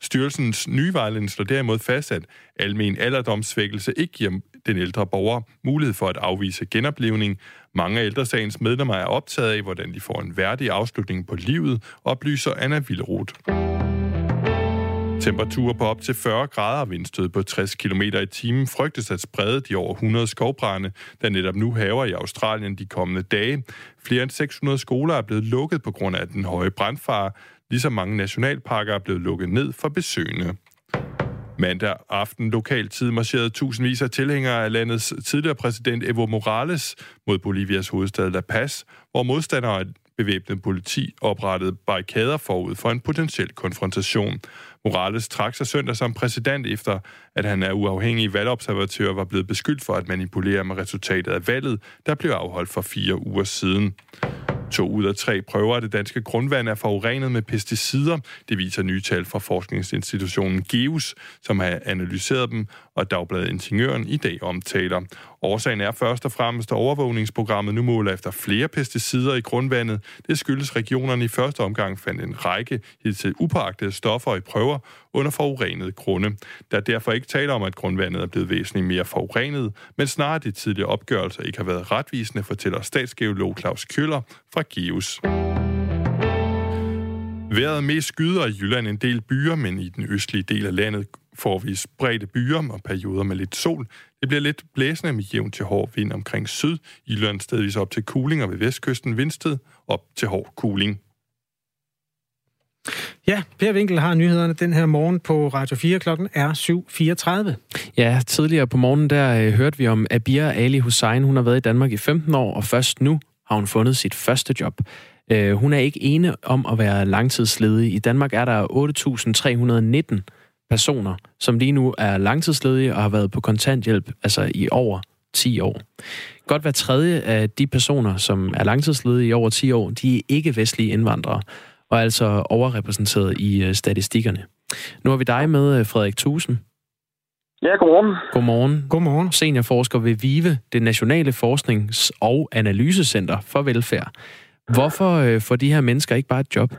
Styrelsens nye vejledning slår derimod fast, at almen alderdomssvækkelse ikke giver den ældre borger mulighed for at afvise genoplevning. Mange af ældresagens medlemmer er optaget af, hvordan de får en værdig afslutning på livet, oplyser Anna Villeroth. Temperaturer på op til 40 grader og vindstød på 60 km i timen frygtes at sprede de over 100 skovbrænde, der netop nu haver i Australien de kommende dage. Flere end 600 skoler er blevet lukket på grund af den høje brandfare, ligesom mange nationalparker er blevet lukket ned for besøgende. Mandag aften lokal tid marcherede tusindvis af tilhængere af landets tidligere præsident Evo Morales mod Bolivias hovedstad La Paz, hvor modstandere af bevæbnet politi oprettede barrikader forud for en potentiel konfrontation. Morales trak sig søndag som præsident efter, at han er uafhængig valgobservatør var blevet beskyldt for at manipulere med resultatet af valget, der blev afholdt for fire uger siden. To ud af tre prøver af det danske grundvand er forurenet med pesticider. Det viser nye tal fra forskningsinstitutionen GEUS, som har analyseret dem, og Dagbladet Ingeniøren i dag omtaler. Årsagen er først og fremmest, at overvågningsprogrammet nu måler efter flere pesticider i grundvandet. Det skyldes regionerne i første omgang fandt en række hidtil upåagtede stoffer i prøver under forurenede grunde. Der er derfor ikke tale om, at grundvandet er blevet væsentligt mere forurenet, men snarere at de tidligere opgørelser ikke har været retvisende, fortæller statsgeolog Claus Køller fra GEUS. Været mest skyder i Jylland en del byer, men i den østlige del af landet får vi spredte byer og perioder med lidt sol. Det bliver lidt blæsende med jævn til hård vind omkring syd. I Jylland stedvis op til kuling og ved vestkysten vindsted op til hård kuling. Ja, Per Winkel har nyhederne den her morgen på Radio 4. Klokken er 7.34. Ja, tidligere på morgenen der øh, hørte vi om Abir Ali Hussein. Hun har været i Danmark i 15 år, og først nu har hun fundet sit første job. Øh, hun er ikke ene om at være langtidsledig. I Danmark er der 8.319 personer, som lige nu er langtidsledige og har været på kontanthjælp altså i over 10 år. Godt hver tredje af de personer, som er langtidsledige i over 10 år, de er ikke vestlige indvandrere, og er altså overrepræsenteret i øh, statistikkerne. Nu har vi dig med, øh, Frederik Thusen. Ja, godmorgen. Godmorgen. Godmorgen. Seniorforsker ved VIVE, det Nationale Forsknings- og Analysecenter for Velfærd. Hvorfor øh, får de her mennesker ikke bare et job?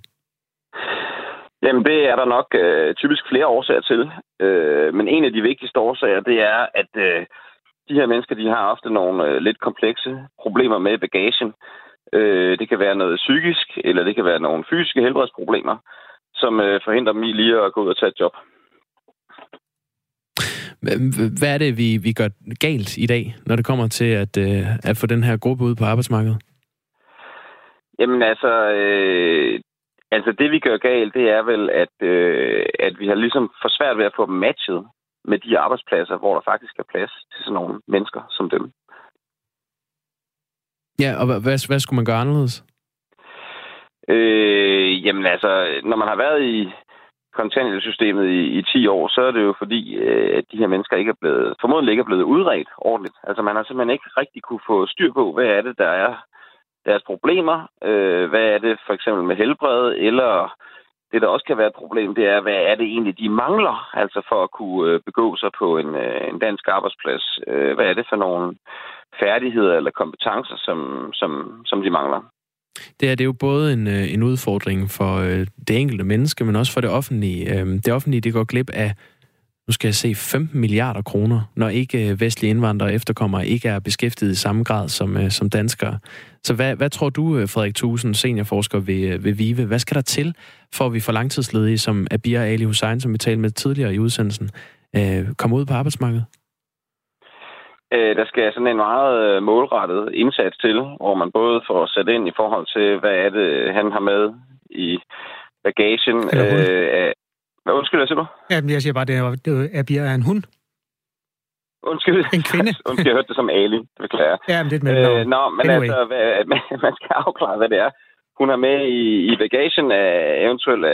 Jamen, det er der nok øh, typisk flere årsager til. Øh, men en af de vigtigste årsager, det er, at øh, de her mennesker, de har ofte nogle øh, lidt komplekse problemer med bagagen. Øh, det kan være noget psykisk, eller det kan være nogle fysiske helbredsproblemer, som øh, forhindrer dem i lige at gå ud og tage et job. Hvad er det, vi, vi gør galt i dag, når det kommer til at, øh, at få den her gruppe ud på arbejdsmarkedet? Jamen altså, øh, altså det vi gør galt, det er vel, at, øh, at vi har ligesom for svært ved at få dem matchet med de arbejdspladser, hvor der faktisk er plads til sådan nogle mennesker som dem. Ja, og hvad, hvad skulle man gøre anderledes? Øh, jamen altså, når man har været i kontanthjælpssystemet i, i 10 år, så er det jo fordi, øh, at de her mennesker ikke er blevet, formodentlig ikke er blevet udredt ordentligt. Altså man har simpelthen ikke rigtig kunne få styr på, hvad er det, der er deres problemer, øh, hvad er det for eksempel med helbred, eller det, der også kan være et problem, det er, hvad er det egentlig, de mangler, altså for at kunne øh, begå sig på en, øh, en dansk arbejdsplads. Øh, hvad er det for nogle færdigheder eller kompetencer, som, som, som de mangler? Det er, det er jo både en, øh, en udfordring for det enkelte menneske, men også for det offentlige. Øhm, det offentlige det går glip af, nu skal jeg se, 15 milliarder kroner, når ikke øh, vestlige indvandrere efterkommere ikke er beskæftiget i samme grad som, øh, som danskere. Så hvad, hvad tror du, øh, Frederik Thusen, seniorforsker ved, ved VIVE, hvad skal der til, for at vi får langtidsledige, som Abir Ali Hussein, som vi talte med tidligere i udsendelsen, øh, komme ud på arbejdsmarkedet? Der skal sådan en meget målrettet indsats til, hvor man både får sat ind i forhold til, hvad er det, han har med i bagagen. Øh, hvad undskyld, hvad siger du? Jamen, jeg siger bare, det er, det er, er en hund. Undskyld. En kvinde. *laughs* Undskyld, jeg hørte det som Ali. Det beklager Ja, men det er med øh, Nå, men anyway. altså, hvad, *laughs* man skal afklare, hvad det er. Hun har med i, i bagagen af eventuelle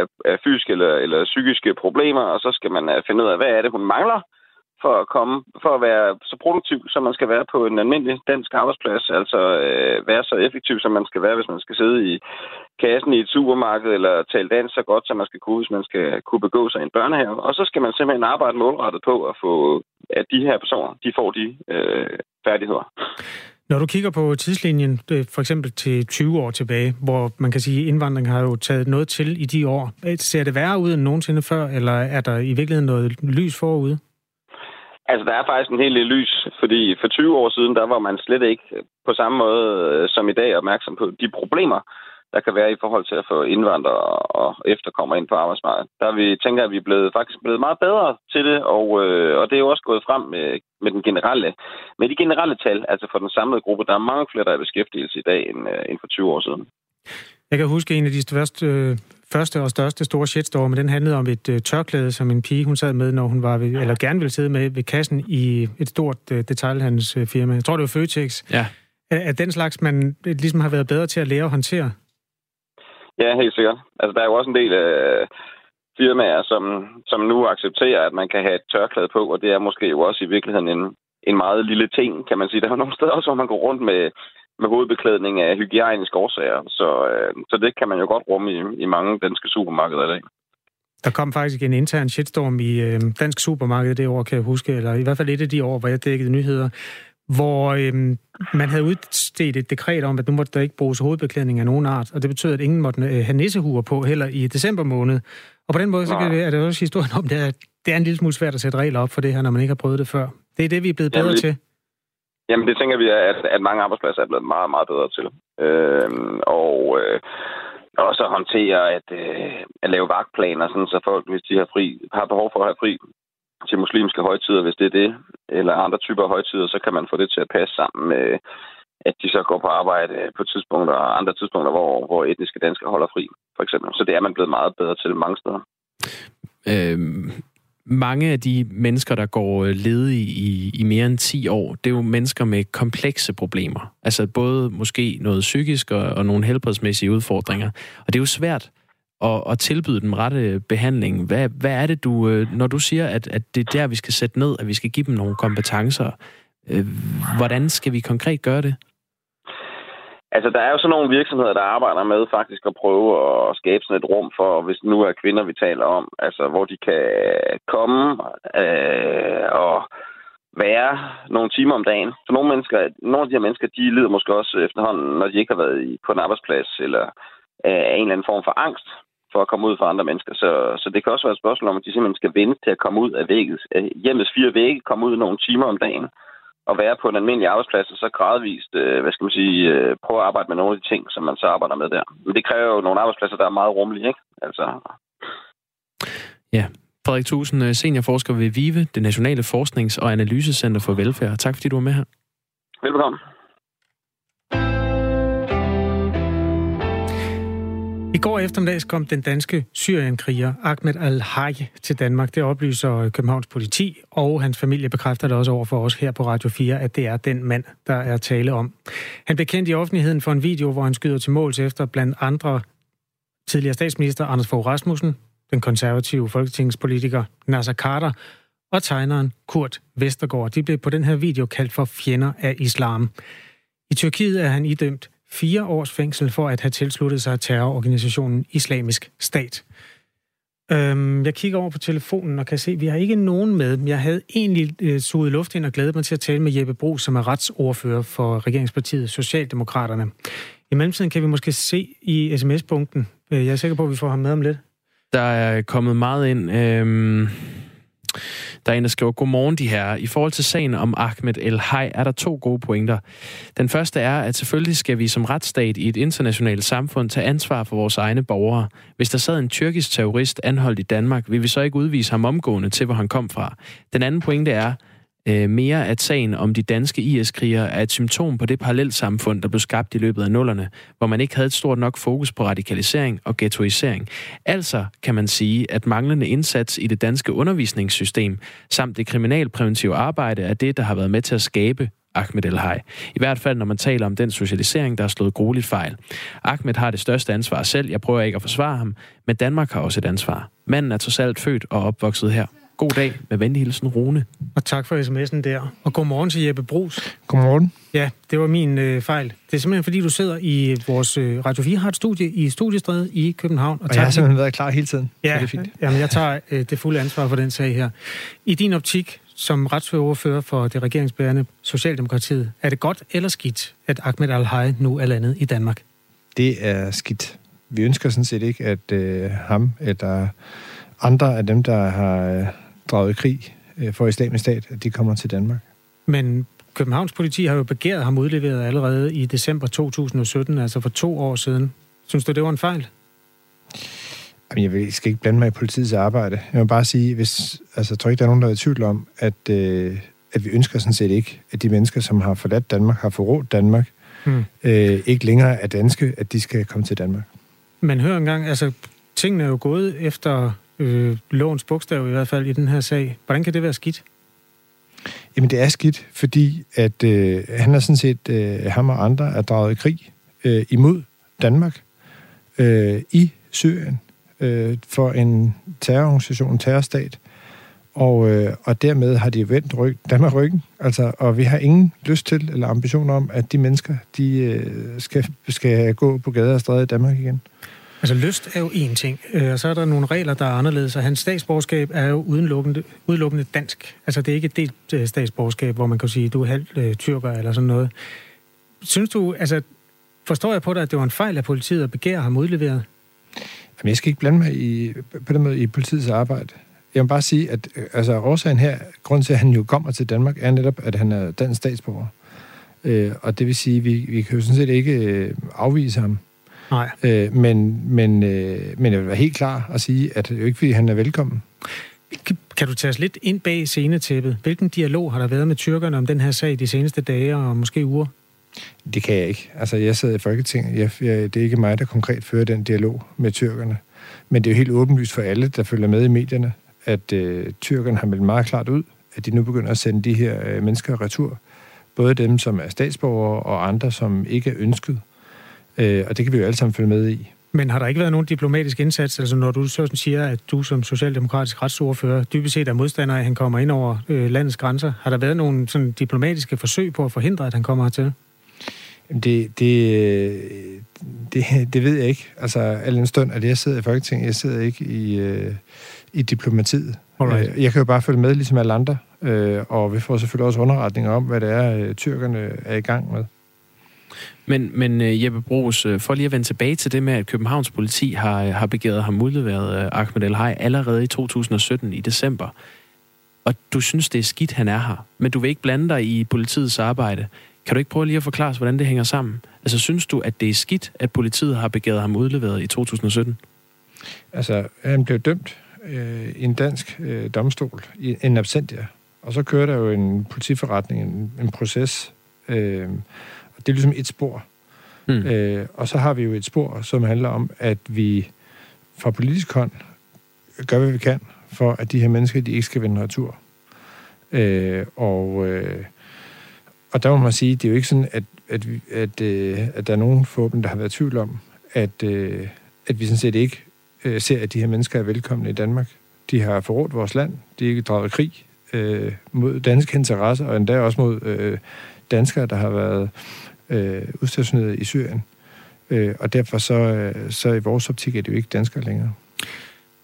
af, af fysiske eller, eller psykiske problemer, og så skal man øh, finde ud af, hvad er det, hun mangler, for at komme, for at være så produktiv, som man skal være på en almindelig dansk arbejdsplads. Altså øh, være så effektiv, som man skal være, hvis man skal sidde i kassen i et supermarked, eller tale dansk så godt, som man skal kunne, hvis man skal kunne begå sig i en børnehave. Og så skal man simpelthen arbejde målrettet på at få, at de her personer, de får de øh, færdigheder. Når du kigger på tidslinjen, øh, for eksempel til 20 år tilbage, hvor man kan sige, at indvandring har jo taget noget til i de år. Øh, ser det værre ud end nogensinde før, eller er der i virkeligheden noget lys forude? Altså, der er faktisk en helt lille lys, fordi for 20 år siden, der var man slet ikke øh, på samme måde øh, som i dag opmærksom på de problemer, der kan være i forhold til at få indvandrere og efterkommere ind på arbejdsmarkedet. Der vi tænker, at vi er blevet, faktisk blevet meget bedre til det, og, øh, og det er jo også gået frem med, med, den generelle, med de generelle tal, altså for den samlede gruppe. Der er mange flere, der er i beskæftigelse i dag end, øh, end for 20 år siden. Jeg kan huske en af de største, øh, første og største store shitstorm, den handlede om et øh, tørklæde, som en pige hun sad med, når hun var ved, eller gerne ville sidde med ved kassen i et stort øh, detaljhandelsfirma. Jeg tror, det var Føtex. Ja. Er, er den slags, man ligesom har været bedre til at lære at håndtere? Ja, helt sikkert. Altså, der er jo også en del øh, firmaer, som, som nu accepterer, at man kan have et tørklæde på, og det er måske jo også i virkeligheden en, en meget lille ting, kan man sige. Der er jo nogle steder også, hvor man går rundt med med hovedbeklædning af hygiejniske årsager. Så, øh, så det kan man jo godt rumme i, i mange danske supermarkeder i dag. Der kom faktisk en intern shitstorm i øh, dansk supermarked det år, kan jeg huske, eller i hvert fald et af de år, hvor jeg dækkede nyheder, hvor øh, man havde udstedt et dekret om, at nu måtte der ikke bruges hovedbeklædning af nogen art, og det betød, at ingen måtte øh, have nissehuer på heller i december måned. Og på den måde så kan det, er det også historien om, at det er en lille smule svært at sætte regler op for det her, når man ikke har prøvet det før. Det er det, vi er blevet bedre Jamen, til. Jamen, det tænker vi, at, at mange arbejdspladser er blevet meget, meget bedre til. Øhm, øh, og øh, også at håndtere at, øh, at lave vagtplaner, sådan, så folk, hvis de har, fri, har behov for at have fri til muslimske højtider, hvis det er det, eller andre typer af højtider, så kan man få det til at passe sammen med, at de så går på arbejde på tidspunkter og andre tidspunkter, hvor, hvor etniske danskere holder fri, for eksempel. Så det er man blevet meget bedre til mange steder. Øhm, mange af de mennesker, der går øh, ledige i, i mere end 10 år, det er jo mennesker med komplekse problemer. Altså både måske noget psykisk og, og nogle helbredsmæssige udfordringer. Og det er jo svært at, at tilbyde den rette behandling. Hvad, hvad er det, du, øh, når du siger, at, at det er der, vi skal sætte ned, at vi skal give dem nogle kompetencer, øh, hvordan skal vi konkret gøre det? Altså, der er jo sådan nogle virksomheder, der arbejder med faktisk at prøve at skabe sådan et rum for, hvis nu er kvinder, vi taler om, altså, hvor de kan komme øh, og være nogle timer om dagen. For nogle mennesker, nogle af de her mennesker, de lider måske også efterhånden, når de ikke har været på en arbejdsplads, eller øh, en eller anden form for angst for at komme ud for andre mennesker. Så, så det kan også være et spørgsmål om, at de simpelthen skal vente til at komme ud af vægget. Øh, hjemmets fire vægge, komme ud nogle timer om dagen at være på en almindelig arbejdsplads, og så gradvist, øh, hvad skal man sige, øh, prøve at arbejde med nogle af de ting, som man så arbejder med der. Men det kræver jo nogle arbejdspladser, der er meget rummelige, ikke? Altså... Ja, Frederik Thusen, øh, seniorforsker ved VIVE, det Nationale Forsknings- og Analysecenter for Velfærd. Tak fordi du var med her. Velbekomme. I går eftermiddags kom den danske syrienkriger Ahmed al-Haj til Danmark. Det oplyser Københavns politi, og hans familie bekræfter det også over for os her på Radio 4, at det er den mand, der er tale om. Han blev kendt i offentligheden for en video, hvor han skyder til måls efter blandt andre tidligere statsminister Anders Fogh Rasmussen, den konservative folketingspolitiker Nasser Carter og tegneren Kurt Vestergaard. De blev på den her video kaldt for fjender af islam. I Tyrkiet er han idømt fire års fængsel for at have tilsluttet sig terrororganisationen Islamisk Stat. Øhm, jeg kigger over på telefonen og kan se, at vi har ikke nogen med. Jeg havde egentlig øh, suget luft ind og glædet mig til at tale med Jeppe Bro, som er retsordfører for regeringspartiet Socialdemokraterne. I mellemtiden kan vi måske se i sms-punkten. Øh, jeg er sikker på, at vi får ham med om lidt. Der er kommet meget ind. Øhm der er en, der skriver, Godmorgen de her. I forhold til sagen om Ahmed El Hay er der to gode pointer. Den første er, at selvfølgelig skal vi som retsstat i et internationalt samfund tage ansvar for vores egne borgere. Hvis der sad en tyrkisk terrorist anholdt i Danmark, vil vi så ikke udvise ham omgående til, hvor han kom fra. Den anden pointe er, øh, mere, at sagen om de danske IS-krigere er et symptom på det parallelsamfund, der blev skabt i løbet af nullerne, hvor man ikke havde et stort nok fokus på radikalisering og ghettoisering. Altså kan man sige, at manglende indsats i det danske undervisningssystem samt det kriminalpræventive arbejde er det, der har været med til at skabe Ahmed El Hay. I hvert fald, når man taler om den socialisering, der er slået grueligt fejl. Ahmed har det største ansvar selv. Jeg prøver ikke at forsvare ham, men Danmark har også et ansvar. Manden er trods alt født og opvokset her. God dag med venlig hilsen, Rune. Og tak for sms'en der. Og godmorgen til Jeppe Brugs. Godmorgen. Ja, det var min øh, fejl. Det er simpelthen, fordi du sidder i vores øh, Radio 4 har et studie i Studiestræde i København. Og, og jeg har simpelthen været klar hele tiden. Ja, det er fint. Jamen, jeg tager øh, det fulde ansvar for den sag her. I din optik, som retsfører for det regeringsbærende Socialdemokratiet, er det godt eller skidt, at Ahmed al nu er landet i Danmark? Det er skidt. Vi ønsker sådan set ikke, at øh, ham eller andre af dem, der har øh, draget i krig øh, for islamisk stat, at de kommer til Danmark. Men Københavns politi har jo begæret ham udleveret allerede i december 2017, altså for to år siden. Synes du, det var en fejl? Jamen, jeg skal ikke blande mig i politiets arbejde. Jeg vil bare sige, hvis, altså, jeg tror ikke, der er nogen, der er i tvivl om, at, øh, at vi ønsker sådan set ikke, at de mennesker, som har forladt Danmark, har forrådt Danmark, hmm. øh, ikke længere er danske, at de skal komme til Danmark. Men hør engang, altså, tingene er jo gået efter øh, lovens bogstav i hvert fald i den her sag. Hvordan kan det være skidt? Jamen det er skidt, fordi at øh, han er sådan set, øh, ham og andre er draget i krig øh, imod Danmark øh, i Syrien øh, for en terrororganisation, en terrorstat. Og, øh, og dermed har de vendt ryg, Danmark ryggen. Altså, og vi har ingen lyst til eller ambition om, at de mennesker de, øh, skal, skal gå på gader og stræder i Danmark igen. Altså lyst er jo én ting, øh, og så er der nogle regler, der er anderledes, og hans statsborgerskab er jo udelukkende, udelukkende dansk. Altså det er ikke et delt øh, statsborgerskab, hvor man kan sige, du er halvt øh, tyrker eller sådan noget. Synes du, altså forstår jeg på dig, at det var en fejl af politiet at begære ham udleveret? Jamen, jeg skal ikke blande mig i, på den måde i politiets arbejde. Jeg vil bare sige, at øh, altså, årsagen her, grunden til, at han jo kommer til Danmark, er netop, at han er dansk statsborger. Øh, og det vil sige, at vi, vi kan jo sådan set ikke øh, afvise ham Nej. Øh, men, men, øh, men jeg vil være helt klar at sige, at det er jo ikke, fordi han er velkommen. Kan du tage os lidt ind bag scenetæppet? Hvilken dialog har der været med tyrkerne om den her sag de seneste dage og måske uger? Det kan jeg ikke. Altså, jeg sidder i Folketinget. Jeg, jeg, det er ikke mig, der konkret fører den dialog med tyrkerne. Men det er jo helt åbenlyst for alle, der følger med i medierne, at øh, tyrkerne har meldt meget klart ud, at de nu begynder at sende de her øh, mennesker retur. Både dem, som er statsborgere, og andre, som ikke er ønsket. Øh, og det kan vi jo alle sammen følge med i. Men har der ikke været nogen diplomatisk indsats, altså når du så siger, at du som socialdemokratisk retsordfører dybest set er modstander af, at han kommer ind over øh, landets grænser, har der været nogle sådan, diplomatiske forsøg på at forhindre, at han kommer hertil? Det, det, det, det ved jeg ikke. Altså, al en stund, at jeg sidder i Folketinget, jeg sidder ikke i, øh, i diplomatiet. Alright. Øh, Jeg kan jo bare følge med, ligesom alle andre, øh, og vi får selvfølgelig også underretninger om, hvad det er, øh, tyrkerne er i gang med. Men, men øh, Jeppe Brugs, øh, for lige at vende tilbage til det med, at Københavns politi har, øh, har begæret ham udleveret Ahmed El Hay allerede i 2017 i december. Og du synes, det er skidt, han er her. Men du vil ikke blande dig i politiets arbejde. Kan du ikke prøve lige at forklare os, hvordan det hænger sammen? Altså, synes du, at det er skidt, at politiet har begæret ham udleveret i 2017? Altså, han blev dømt øh, i en dansk øh, domstol, i en absentia. Og så kører der jo en politiforretning, en, en proces. Øh, det er ligesom et spor. Mm. Øh, og så har vi jo et spor, som handler om, at vi fra politisk hånd gør, hvad vi kan, for at de her mennesker, de ikke skal vende retur. Øh, og, øh, og der må man sige, det er jo ikke sådan, at, at, at, øh, at der er nogen forhåbentlig, der har været tvivl om, at, øh, at vi sådan set ikke øh, ser, at de her mennesker er velkomne i Danmark. De har forrådt vores land, de har ikke draget krig øh, mod danske interesser, og endda også mod øh, danskere, der har været øh, udstationeret i Syrien. Øh, og derfor så, øh, så i vores optik er det jo ikke danskere længere.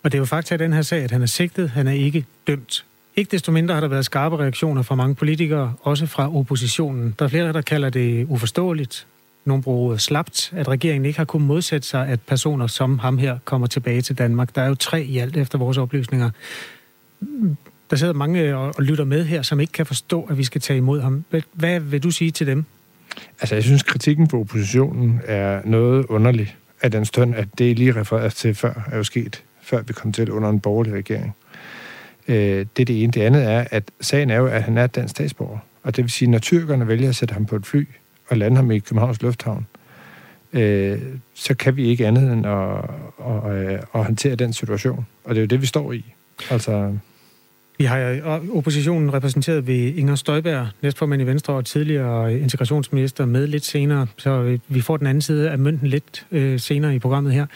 Og det er jo faktisk i den her sag, at han er sigtet, han er ikke dømt. Ikke desto mindre har der været skarpe reaktioner fra mange politikere, også fra oppositionen. Der er flere, der kalder det uforståeligt. Nogle bruger ordet slapt, at regeringen ikke har kunnet modsætte sig, at personer som ham her kommer tilbage til Danmark. Der er jo tre i alt efter vores oplysninger. Der sidder mange og lytter med her, som ikke kan forstå, at vi skal tage imod ham. Hvad vil du sige til dem? Altså, jeg synes, kritikken for oppositionen er noget underlig, af den stund, at det lige refereret til før, er jo sket, før vi kom til under en borgerlig regering. Øh, det er det ene. Det andet er, at sagen er jo, at han er dansk statsborger. Og det vil sige, når tyrkerne vælger at sætte ham på et fly og lande ham i Københavns Lufthavn, øh, så kan vi ikke andet end at, at, at, at håndtere den situation. Og det er jo det, vi står i. Altså, vi har øh, oppositionen repræsenteret ved Inger Støjberg, næstformand i Venstre og tidligere øh, integrationsminister med lidt senere, så øh, vi får den anden side af mønten lidt øh, senere i programmet her.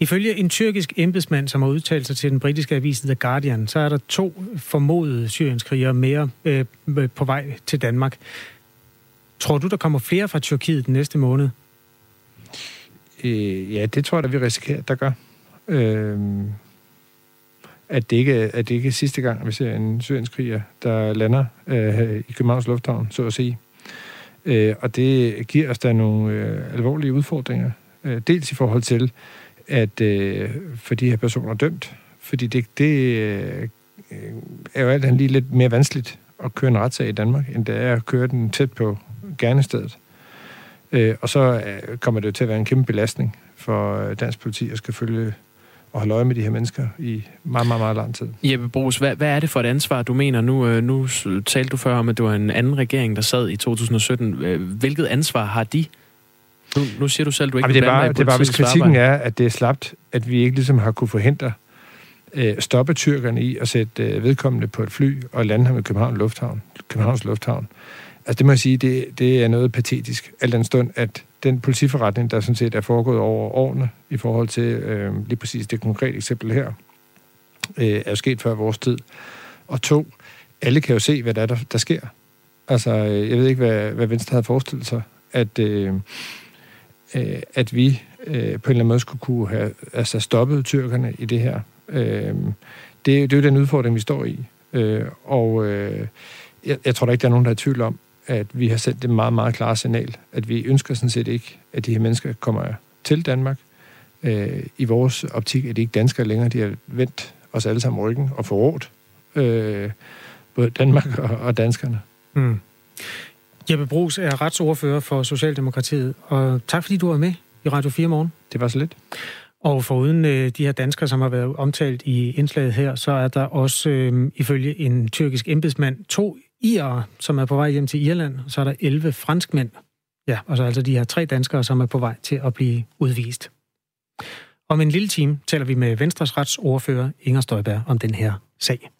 Ifølge en tyrkisk embedsmand, som har udtalt sig til den britiske avis The Guardian, så er der to formodede syrienskrigere mere øh, på vej til Danmark. Tror du, der kommer flere fra Tyrkiet den næste måned? Øh, ja, det tror jeg da, vi risikerer, der gør. Øh, at, det ikke, er- at det ikke er sidste gang, vi ser en syrienskriger, der lander øh, i Københavns Lufthavn, så at sige. Øh, og det giver os da nogle øh, alvorlige udfordringer. Øh, dels i forhold til, at øh, for de her personer er dømt, fordi det, det øh, er jo alt andet lige lidt mere vanskeligt at køre en retssag i Danmark, end det er at køre den tæt på gerningsstedet. Øh, og så øh, kommer det jo til at være en kæmpe belastning for øh, dansk politi at skal følge og holde øje med de her mennesker i meget, meget, meget lang tid. Jeppe Brugs, hvad, hvad er det for et ansvar, du mener? Nu, øh, nu talte du før om, at det var en anden regering, der sad i 2017. Øh, Hvilket ansvar har de? Nu, nu siger du selv, at du ikke Jamen, det, er bare, det er bare, hvis kritikken arbejde. er, at det er slapt, at vi ikke ligesom har kunne forhindre, øh, stoppe tyrkerne i at sætte øh, vedkommende på et fly og lande ham i København Lufthavn, Københavns Lufthavn. Altså det må jeg sige, det, det er noget patetisk, al den stund, at den politiforretning, der sådan set er foregået over årene i forhold til øh, lige præcis det konkrete eksempel her, øh, er jo sket før vores tid. Og to, alle kan jo se, hvad der, er, der, der sker. Altså, øh, jeg ved ikke, hvad, hvad Venstre havde forestillet sig, at, øh, øh, at vi øh, på en eller anden måde skulle kunne have altså, stoppet tyrkerne i det her. Øh, det, det er jo den udfordring, vi står i. Øh, og øh, jeg, jeg tror da ikke, der er nogen, der er i tvivl om, at vi har sendt det meget, meget klare signal, at vi ønsker sådan set ikke, at de her mennesker kommer til Danmark. Øh, I vores optik er de ikke danskere længere, de har vendt os alle sammen ryggen og forrådt øh, både Danmark og, og danskerne. Mm. Jeppe Brugs er retsordfører for Socialdemokratiet, og tak fordi du var med i Radio 4 morgen. Det var så lidt. Og foruden øh, de her danskere, som har været omtalt i indslaget her, så er der også øh, ifølge en tyrkisk embedsmand to irer, som er på vej hjem til Irland, og så er der 11 franskmænd. Ja, og så altså de her tre danskere, som er på vej til at blive udvist. Om en lille time taler vi med Venstres retsordfører Inger Støjberg om den her sag.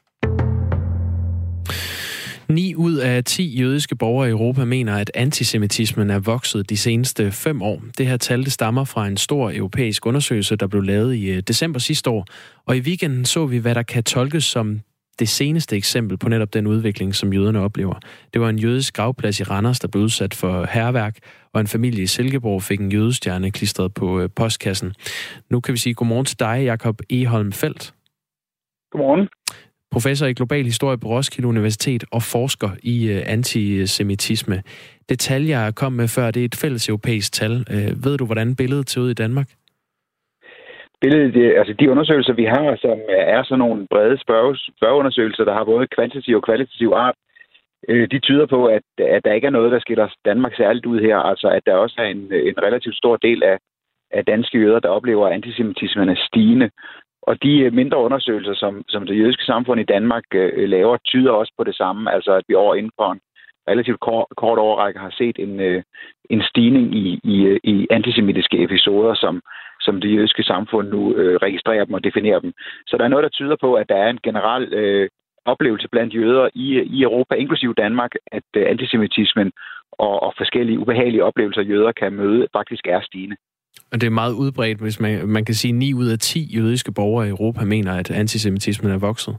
9 ud af 10 jødiske borgere i Europa mener, at antisemitismen er vokset de seneste fem år. Det her tal det stammer fra en stor europæisk undersøgelse, der blev lavet i øh, december sidste år. Og i weekenden så vi, hvad der kan tolkes som det seneste eksempel på netop den udvikling, som jøderne oplever. Det var en jødisk gravplads i Randers, der blev udsat for herværk, og en familie i Silkeborg fik en jødestjerne klistret på øh, postkassen. Nu kan vi sige godmorgen til dig, Jakob Eholm Felt. Godmorgen. Professor i global historie på Roskilde Universitet og forsker i øh, antisemitisme. Det tal, jeg kom med før, det er et fælles europæisk tal. Øh, ved du, hvordan billedet ser ud i Danmark? Billedet, altså de undersøgelser, vi har, som øh, er sådan nogle brede spørge, spørgeundersøgelser, der har både kvantitativ og kvalitativ art, øh, de tyder på, at, at der ikke er noget, der skiller Danmark særligt ud her. Altså at der også er en, en relativt stor del af, af danske jøder, der oplever, at antisemitismen er stigende. Og de øh, mindre undersøgelser, som, som det jødiske samfund i Danmark øh, laver, tyder også på det samme. Altså at vi over inden for en relativt kort, kort overrække har set en, øh, en stigning i, i, øh, i antisemitiske episoder, som, som det jødiske samfund nu øh, registrerer dem og definerer dem. Så der er noget, der tyder på, at der er en generel øh, oplevelse blandt jøder i, i Europa, inklusive Danmark, at øh, antisemitismen og, og forskellige ubehagelige oplevelser, jøder kan møde, faktisk er stigende. Og det er meget udbredt, hvis man, man kan sige, at 9 ud af 10 jødiske borgere i Europa mener, at antisemitismen er vokset.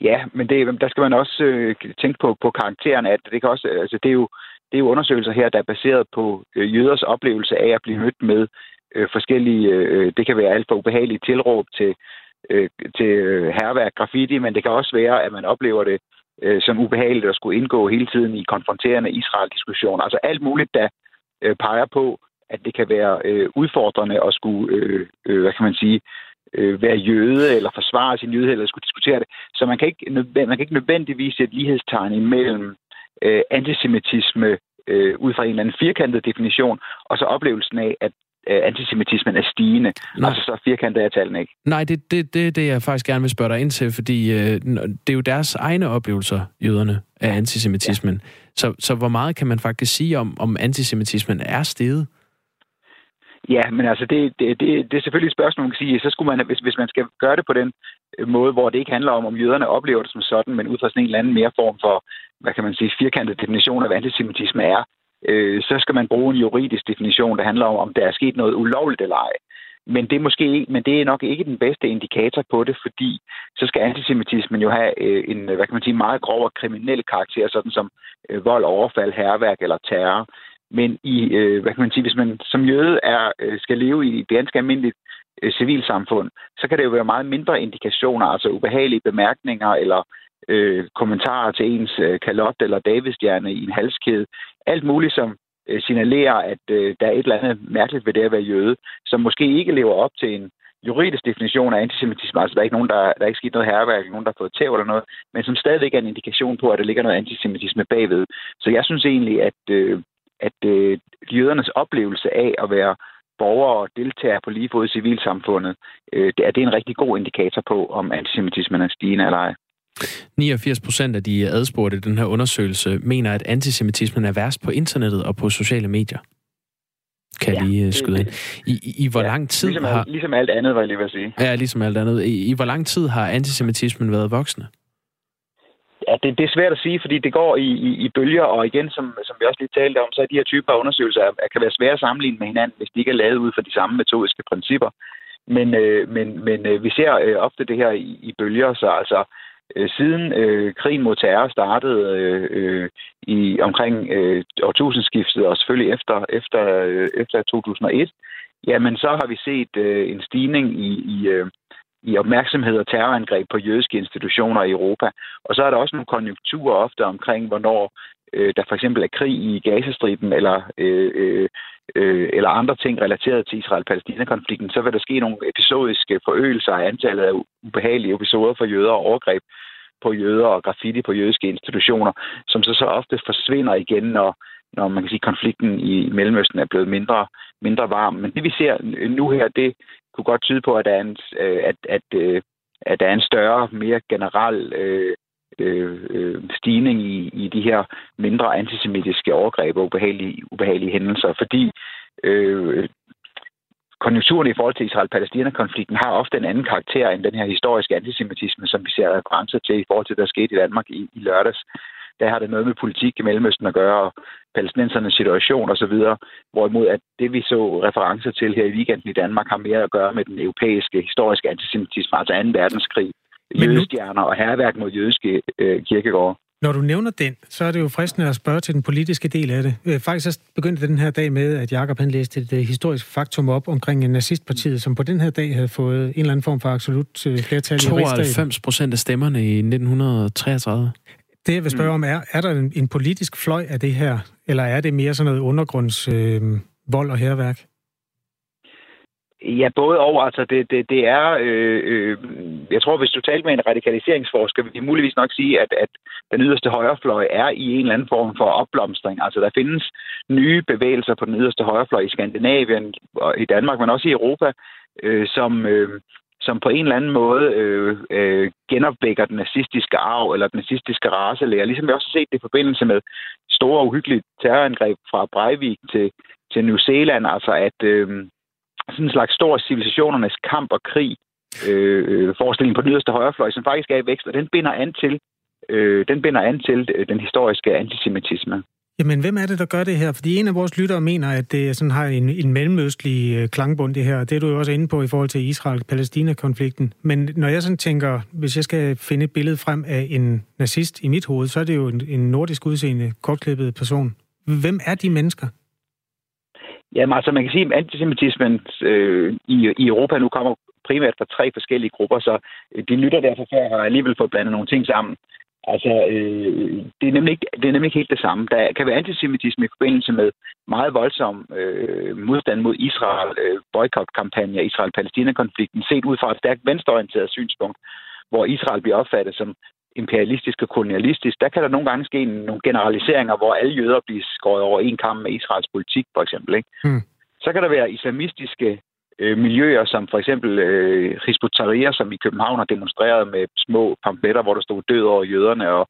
Ja, men det, der skal man også øh, tænke på, på karakteren af det. Det, kan også, altså, det, er jo, det er jo undersøgelser her, der er baseret på øh, jøders oplevelse af at blive mødt med øh, forskellige... Øh, det kan være alt fra ubehagelige tilråb til, øh, til øh, herværk, graffiti, men det kan også være, at man oplever det øh, som ubehageligt at skulle indgå hele tiden i konfronterende Israel-diskussioner. Altså alt muligt, der øh, peger på, at det kan være øh, udfordrende at skulle, øh, øh, hvad kan man sige, øh, være jøde eller forsvare sin jøde eller skulle diskutere det. Så man kan ikke, man kan ikke nødvendigvis sætte lighedstegn imellem øh, antisemitisme øh, ud fra en eller anden firkantet definition, og så oplevelsen af, at øh, antisemitismen er stigende. Nej. Altså så firkantet er tallene ikke. Nej, det, det, det, det jeg faktisk gerne vil spørge dig ind til, fordi øh, det er jo deres egne oplevelser, jøderne, af antisemitismen. Ja. Så, så hvor meget kan man faktisk sige om, om antisemitismen er steget? Ja, men altså, det, det, det, det er selvfølgelig et spørgsmål, man kan sige. Så skulle man, hvis, hvis man skal gøre det på den øh, måde, hvor det ikke handler om, om jøderne oplever det som sådan, men ud fra sådan en eller anden mere form for, hvad kan man sige, firkantet definition af, hvad antisemitisme er, øh, så skal man bruge en juridisk definition, der handler om, om der er sket noget ulovligt eller ej. Men det, er måske, men det er nok ikke den bedste indikator på det, fordi så skal antisemitismen jo have øh, en hvad kan man sige, meget grov og kriminel karakter, sådan som øh, vold, overfald, herværk eller terror. Men i, øh, hvad kan man sige, hvis man som jøde er, øh, skal leve i et ganske almindeligt øh, civilsamfund, så kan det jo være meget mindre indikationer, altså ubehagelige bemærkninger eller øh, kommentarer til ens øh, kalot eller davidstjerne i en halskæde. Alt muligt, som øh, signalerer, at øh, der er et eller andet mærkeligt ved det at være jøde, som måske ikke lever op til en juridisk definition af antisemitisme. Altså, der er ikke nogen, der, der er ikke sket noget herværk, nogen, der har fået tæv eller noget, men som stadigvæk er en indikation på, at der ligger noget antisemitisme bagved. Så jeg synes egentlig, at øh, at øh, jødernes oplevelse af at være borgere og deltagere på lige fod i civilsamfundet, øh, det er det en rigtig god indikator på, om antisemitismen er stigende eller ej. 89 procent af de adspurgte i den her undersøgelse mener, at antisemitismen er værst på internettet og på sociale medier. Kan ja, lige skyde ind. I, i, i hvor ja, lang tid ligesom, har... Ligesom alt andet, var jeg lige vil sige. Ja, ligesom alt andet. I, I hvor lang tid har antisemitismen været voksende? Ja, det, det er svært at sige, fordi det går i, i, i bølger, og igen, som, som vi også lige talte om, så er de her typer af undersøgelser er, kan være svære at sammenligne med hinanden, hvis de ikke er lavet ud fra de samme metodiske principper. Men, øh, men, men øh, vi ser øh, ofte det her i, i bølger, så altså øh, Øh, siden øh, krigen mod terror startede øh, øh, i omkring øh, årtusindskiftet, og selvfølgelig efter, efter, øh, efter 2001, jamen så har vi set øh, en stigning i, i, øh, i opmærksomhed og terrorangreb på jødiske institutioner i Europa. Og så er der også nogle konjunkturer ofte omkring, hvornår øh, der for eksempel er krig i Gazastriben eller, øh, øh, øh, eller andre ting relateret til Israel-Palæstina-konflikten, så vil der ske nogle episodiske forøgelser af antallet af ubehagelige episoder for jøder og overgreb på jøder og graffiti på jødiske institutioner, som så så ofte forsvinder igen, når, når man kan sige, konflikten i Mellemøsten er blevet mindre, mindre varm. Men det vi ser nu her, det kunne godt tyde på, at der er en, øh, at, at, øh, at der er en større, mere generel øh, Øh, øh, stigning i, i de her mindre antisemitiske overgreb og ubehagelige, ubehagelige hændelser, fordi øh, konjunkturen i forhold til Israel-Palæstina-konflikten har ofte en anden karakter end den her historiske antisemitisme, som vi ser referencer til i forhold til, der skete i Danmark i, i lørdags der har det noget med politik i Mellemøsten at gøre, og palæstinensernes situation osv., hvorimod at det, vi så referencer til her i weekenden i Danmark, har mere at gøre med den europæiske historiske antisemitisme, altså 2. verdenskrig, jødestjerner og herværk mod jødiske øh, kirkegårde. Når du nævner den, så er det jo fristende at spørge til den politiske del af det. Øh, faktisk så begyndte den her dag med, at Jakob han læste et historisk faktum op omkring nazistpartiet, som på den her dag havde fået en eller anden form for absolut øh, flertal 92 procent af stemmerne i 1933. Det, jeg vil spørge mm. om, er, er der en, en politisk fløj af det her, eller er det mere sådan noget undergrunds øh, vold og herværk? Ja, både og. Altså, det, det, det er... Øh, øh, jeg tror, hvis du talte med en radikaliseringsforsker, vil de muligvis nok sige, at, at den yderste højrefløj er i en eller anden form for opblomstring. Altså, der findes nye bevægelser på den yderste højrefløj i Skandinavien og i Danmark, men også i Europa, øh, som... Øh, som på en eller anden måde øh, øh, genopvækker den nazistiske arv eller den nazistiske racelære. Ligesom vi også har set det i forbindelse med store uhyggelige terrorangreb fra Breivik til, til New Zealand, altså at, øh, sådan en slags stor civilisationernes kamp og krig øh, øh forestilling på den yderste højrefløj, som faktisk er i vækst, og den binder an til, øh, den binder an til øh, den historiske antisemitisme. Jamen, hvem er det, der gør det her? Fordi en af vores lyttere mener, at det sådan har en, en mellemøstlig øh, klangbund, det her. Det er du jo også inde på i forhold til Israel-Palæstina-konflikten. Men når jeg sådan tænker, hvis jeg skal finde et billede frem af en nazist i mit hoved, så er det jo en, en nordisk udseende, kortklippet person. Hvem er de mennesker? Jamen altså, man kan sige, at antisemitismen øh, i, i Europa nu kommer primært fra tre forskellige grupper, så øh, de lytter derfor for har alligevel fået blandet nogle ting sammen. Altså, øh, det, er nemlig ikke, det er nemlig ikke helt det samme. Der kan være antisemitisme i forbindelse med meget voldsom øh, modstand mod Israel, øh, boykotkampagner, Israel-Palæstina-konflikten, set ud fra et stærkt venstreorienteret synspunkt, hvor Israel bliver opfattet som imperialistisk og kolonialistisk, der kan der nogle gange ske nogle generaliseringer, hvor alle jøder bliver skåret over en kamp med Israels politik, for eksempel. Ikke? Hmm. Så kan der være islamistiske øh, miljøer, som for eksempel øh, Hizbut som i København har demonstreret med små pamfletter, hvor der stod død over jøderne og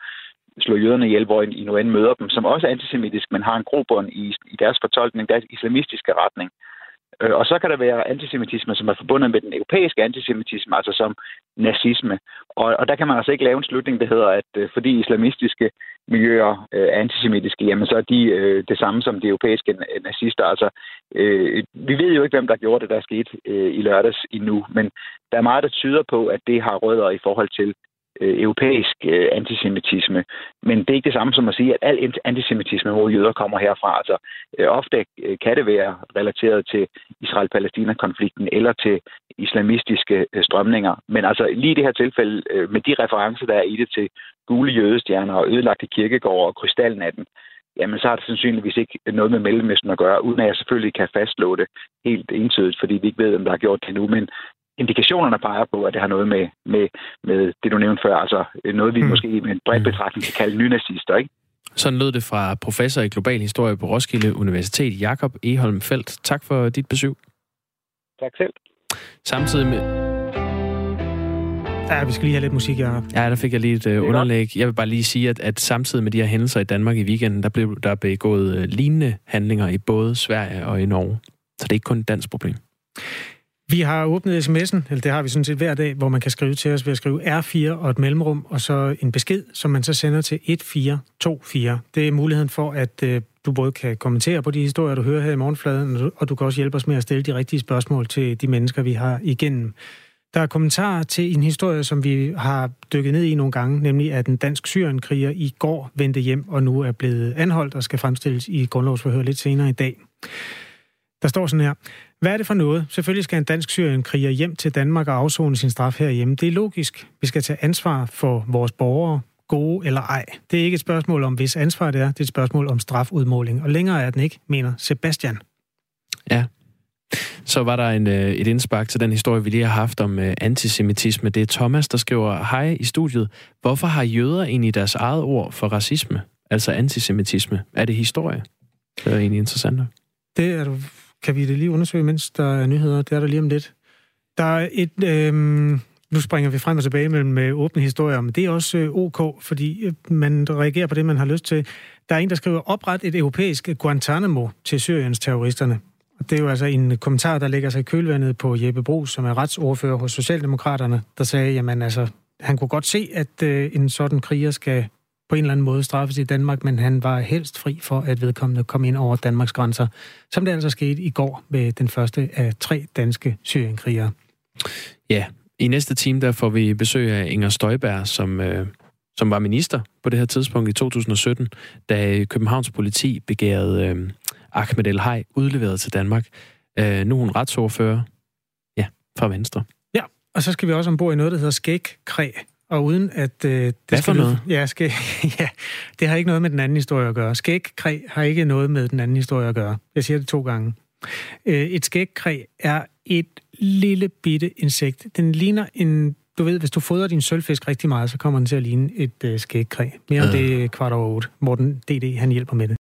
slå jøderne ihjel, hvor I nu end møder dem, som også er antisemitisk, men har en grobund i, i deres fortolkning, deres islamistiske retning. Øh, og så kan der være antisemitisme, som er forbundet med den europæiske antisemitisme, altså som nazisme. Og, og der kan man altså ikke lave en slutning, der hedder, at øh, fordi islamistiske miljøer øh, er antisemitiske, jamen så er de øh, det samme som de europæiske nazister. Altså, øh, vi ved jo ikke, hvem der gjorde det, der skete øh, i lørdags endnu, men der er meget, der tyder på, at det har rødder i forhold til øh, europæisk øh, antisemitisme. Men det er ikke det samme som at sige, at al antisemitisme mod jøder kommer herfra. Altså, øh, ofte øh, kan det være relateret til Israel-Palæstina-konflikten eller til islamistiske øh, strømninger. Men altså lige i det her tilfælde, øh, med de referencer, der er i det til gule jødestjerner og ødelagte kirkegårde og krystalnatten, jamen så har det sandsynligvis ikke noget med Mellemøsten at gøre, uden at jeg selvfølgelig kan fastslå det helt entydigt, fordi vi ikke ved, om der har gjort det nu. Men indikationerne peger på, at det har noget med, med, med det, du nævnte før, altså noget, vi mm. måske med en bred betragtning kan kalde nynazister, ikke? Sådan lød det fra professor i global historie på Roskilde Universitet, Jakob Eholm Feldt. Tak for dit besøg. Tak selv. Samtidig med... Ja, vi skal lige have lidt musik, Jacob. Ja, der fik jeg lige et uh, underlæg. Jeg vil bare lige sige, at, at samtidig med de her hændelser i Danmark i weekenden, der blev der begået uh, lignende handlinger i både Sverige og i Norge. Så det er ikke kun et dansk problem. Vi har åbnet sms'en, eller det har vi sådan set hver dag, hvor man kan skrive til os ved at skrive R4 og et mellemrum, og så en besked, som man så sender til 1424. Det er muligheden for, at øh, du både kan kommentere på de historier, du hører her i morgenfladen, og du kan også hjælpe os med at stille de rigtige spørgsmål til de mennesker, vi har igennem. Der er kommentarer til en historie, som vi har dykket ned i nogle gange, nemlig at en dansk syrenkriger i går vendte hjem og nu er blevet anholdt og skal fremstilles i grundlovsforhør lidt senere i dag. Der står sådan her. Hvad er det for noget? Selvfølgelig skal en dansk syrienkriger hjem til Danmark og afzone sin straf herhjemme. Det er logisk. Vi skal tage ansvar for vores borgere, gode eller ej. Det er ikke et spørgsmål om, hvis ansvar det er. Det er et spørgsmål om strafudmåling. Og længere er den ikke, mener Sebastian. Ja. Så var der en, øh, et indspark til den historie, vi lige har haft om uh, antisemitisme. Det er Thomas, der skriver, hej i studiet. Hvorfor har jøder egentlig deres eget ord for racisme? Altså antisemitisme. Er det historie? Det er egentlig interessant. Det er du kan vi det lige undersøge, mens der er nyheder? Det er der lige om lidt. Der er et... Øh, nu springer vi frem og tilbage mellem med åbne historier, men det er også øh, ok, fordi øh, man reagerer på det, man har lyst til. Der er en, der skriver, opret et europæisk Guantanamo til Syriens terroristerne. Og det er jo altså en kommentar, der ligger sig i kølvandet på Jeppe Brugs, som er retsordfører hos Socialdemokraterne, der sagde, jamen altså, han kunne godt se, at øh, en sådan kriger skal på en eller anden måde straffes i Danmark, men han var helst fri for, at vedkommende kom ind over Danmarks grænser, som det altså skete i går med den første af tre danske syrienkrigere. Ja, I næste time, der får vi besøg af Inger Støjberg, som, øh, som var minister på det her tidspunkt i 2017, da Københavns politi begærede øh, Ahmed El Hay udleveret til Danmark. Øh, nu er hun retsordfører, ja, fra Venstre. Ja, og så skal vi også ombord i noget, der hedder skægkræ. Og uden at... Øh, det Hvad for skal noget? Ja, skæg, *laughs* ja, det har ikke noget med den anden historie at gøre. Skægkræ har ikke noget med den anden historie at gøre. Jeg siger det to gange. Øh, et skægkræ er et lille bitte insekt. Den ligner en... Du ved, hvis du fodrer din sølvfisk rigtig meget, så kommer den til at ligne et øh, skægkræ. Mere om Øh. det kvart over otte. Morten D.D. han hjælper med det.